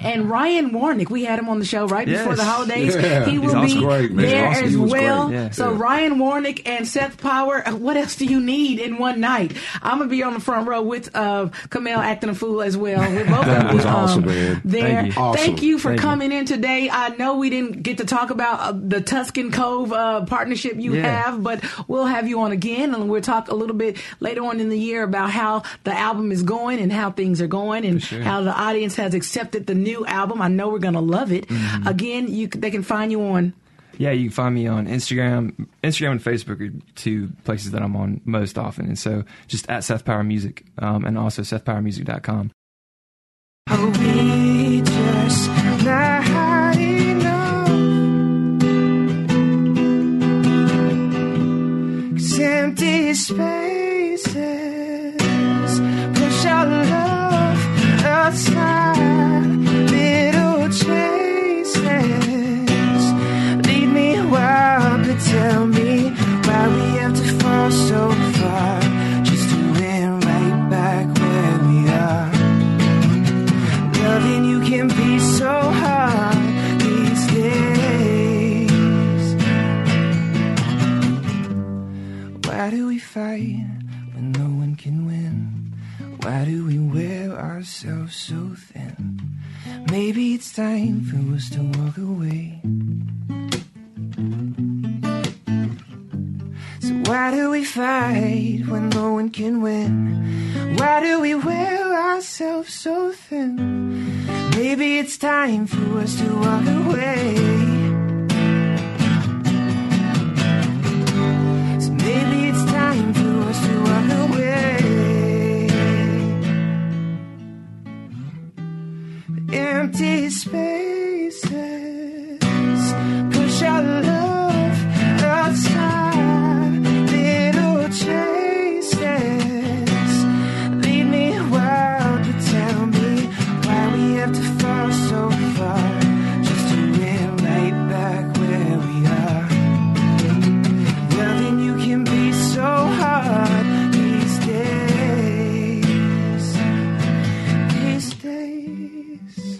[SPEAKER 1] And Ryan Warnick, we had him on the show right before the holidays.
[SPEAKER 10] Yeah.
[SPEAKER 1] He will
[SPEAKER 10] awesome.
[SPEAKER 1] be
[SPEAKER 10] Great, man.
[SPEAKER 1] there
[SPEAKER 10] Awesome.
[SPEAKER 1] as well.
[SPEAKER 10] Yeah.
[SPEAKER 1] So
[SPEAKER 10] Yeah.
[SPEAKER 1] Ryan Warnick and Seth Power, uh, what else do you need in one night? I'm gonna be on the front row with uh, Camille acting a fool as well. We're both
[SPEAKER 3] That
[SPEAKER 1] gonna
[SPEAKER 3] was
[SPEAKER 1] be um,
[SPEAKER 3] awesome, man.
[SPEAKER 1] there.
[SPEAKER 3] Thank you. Awesome.
[SPEAKER 1] Thank you for
[SPEAKER 3] Thank you.
[SPEAKER 1] coming in today. I know we didn't get to talk about uh, the Tuscan Cove uh, partnership you
[SPEAKER 10] Yeah.
[SPEAKER 1] have, but we'll have you on again, and we'll talk a little bit later on in the year about how the album is going and how things are going, and
[SPEAKER 10] sure.
[SPEAKER 1] how the audience has accepted the new album. I know we're gonna love it.
[SPEAKER 10] Mm-hmm.
[SPEAKER 1] Again, you they can find you on.
[SPEAKER 10] Yeah, you can find me on Instagram. Instagram and Facebook are two places that I'm on most often. And so just at Seth Power Music um, and also SethPowerMusic.com.
[SPEAKER 2] Are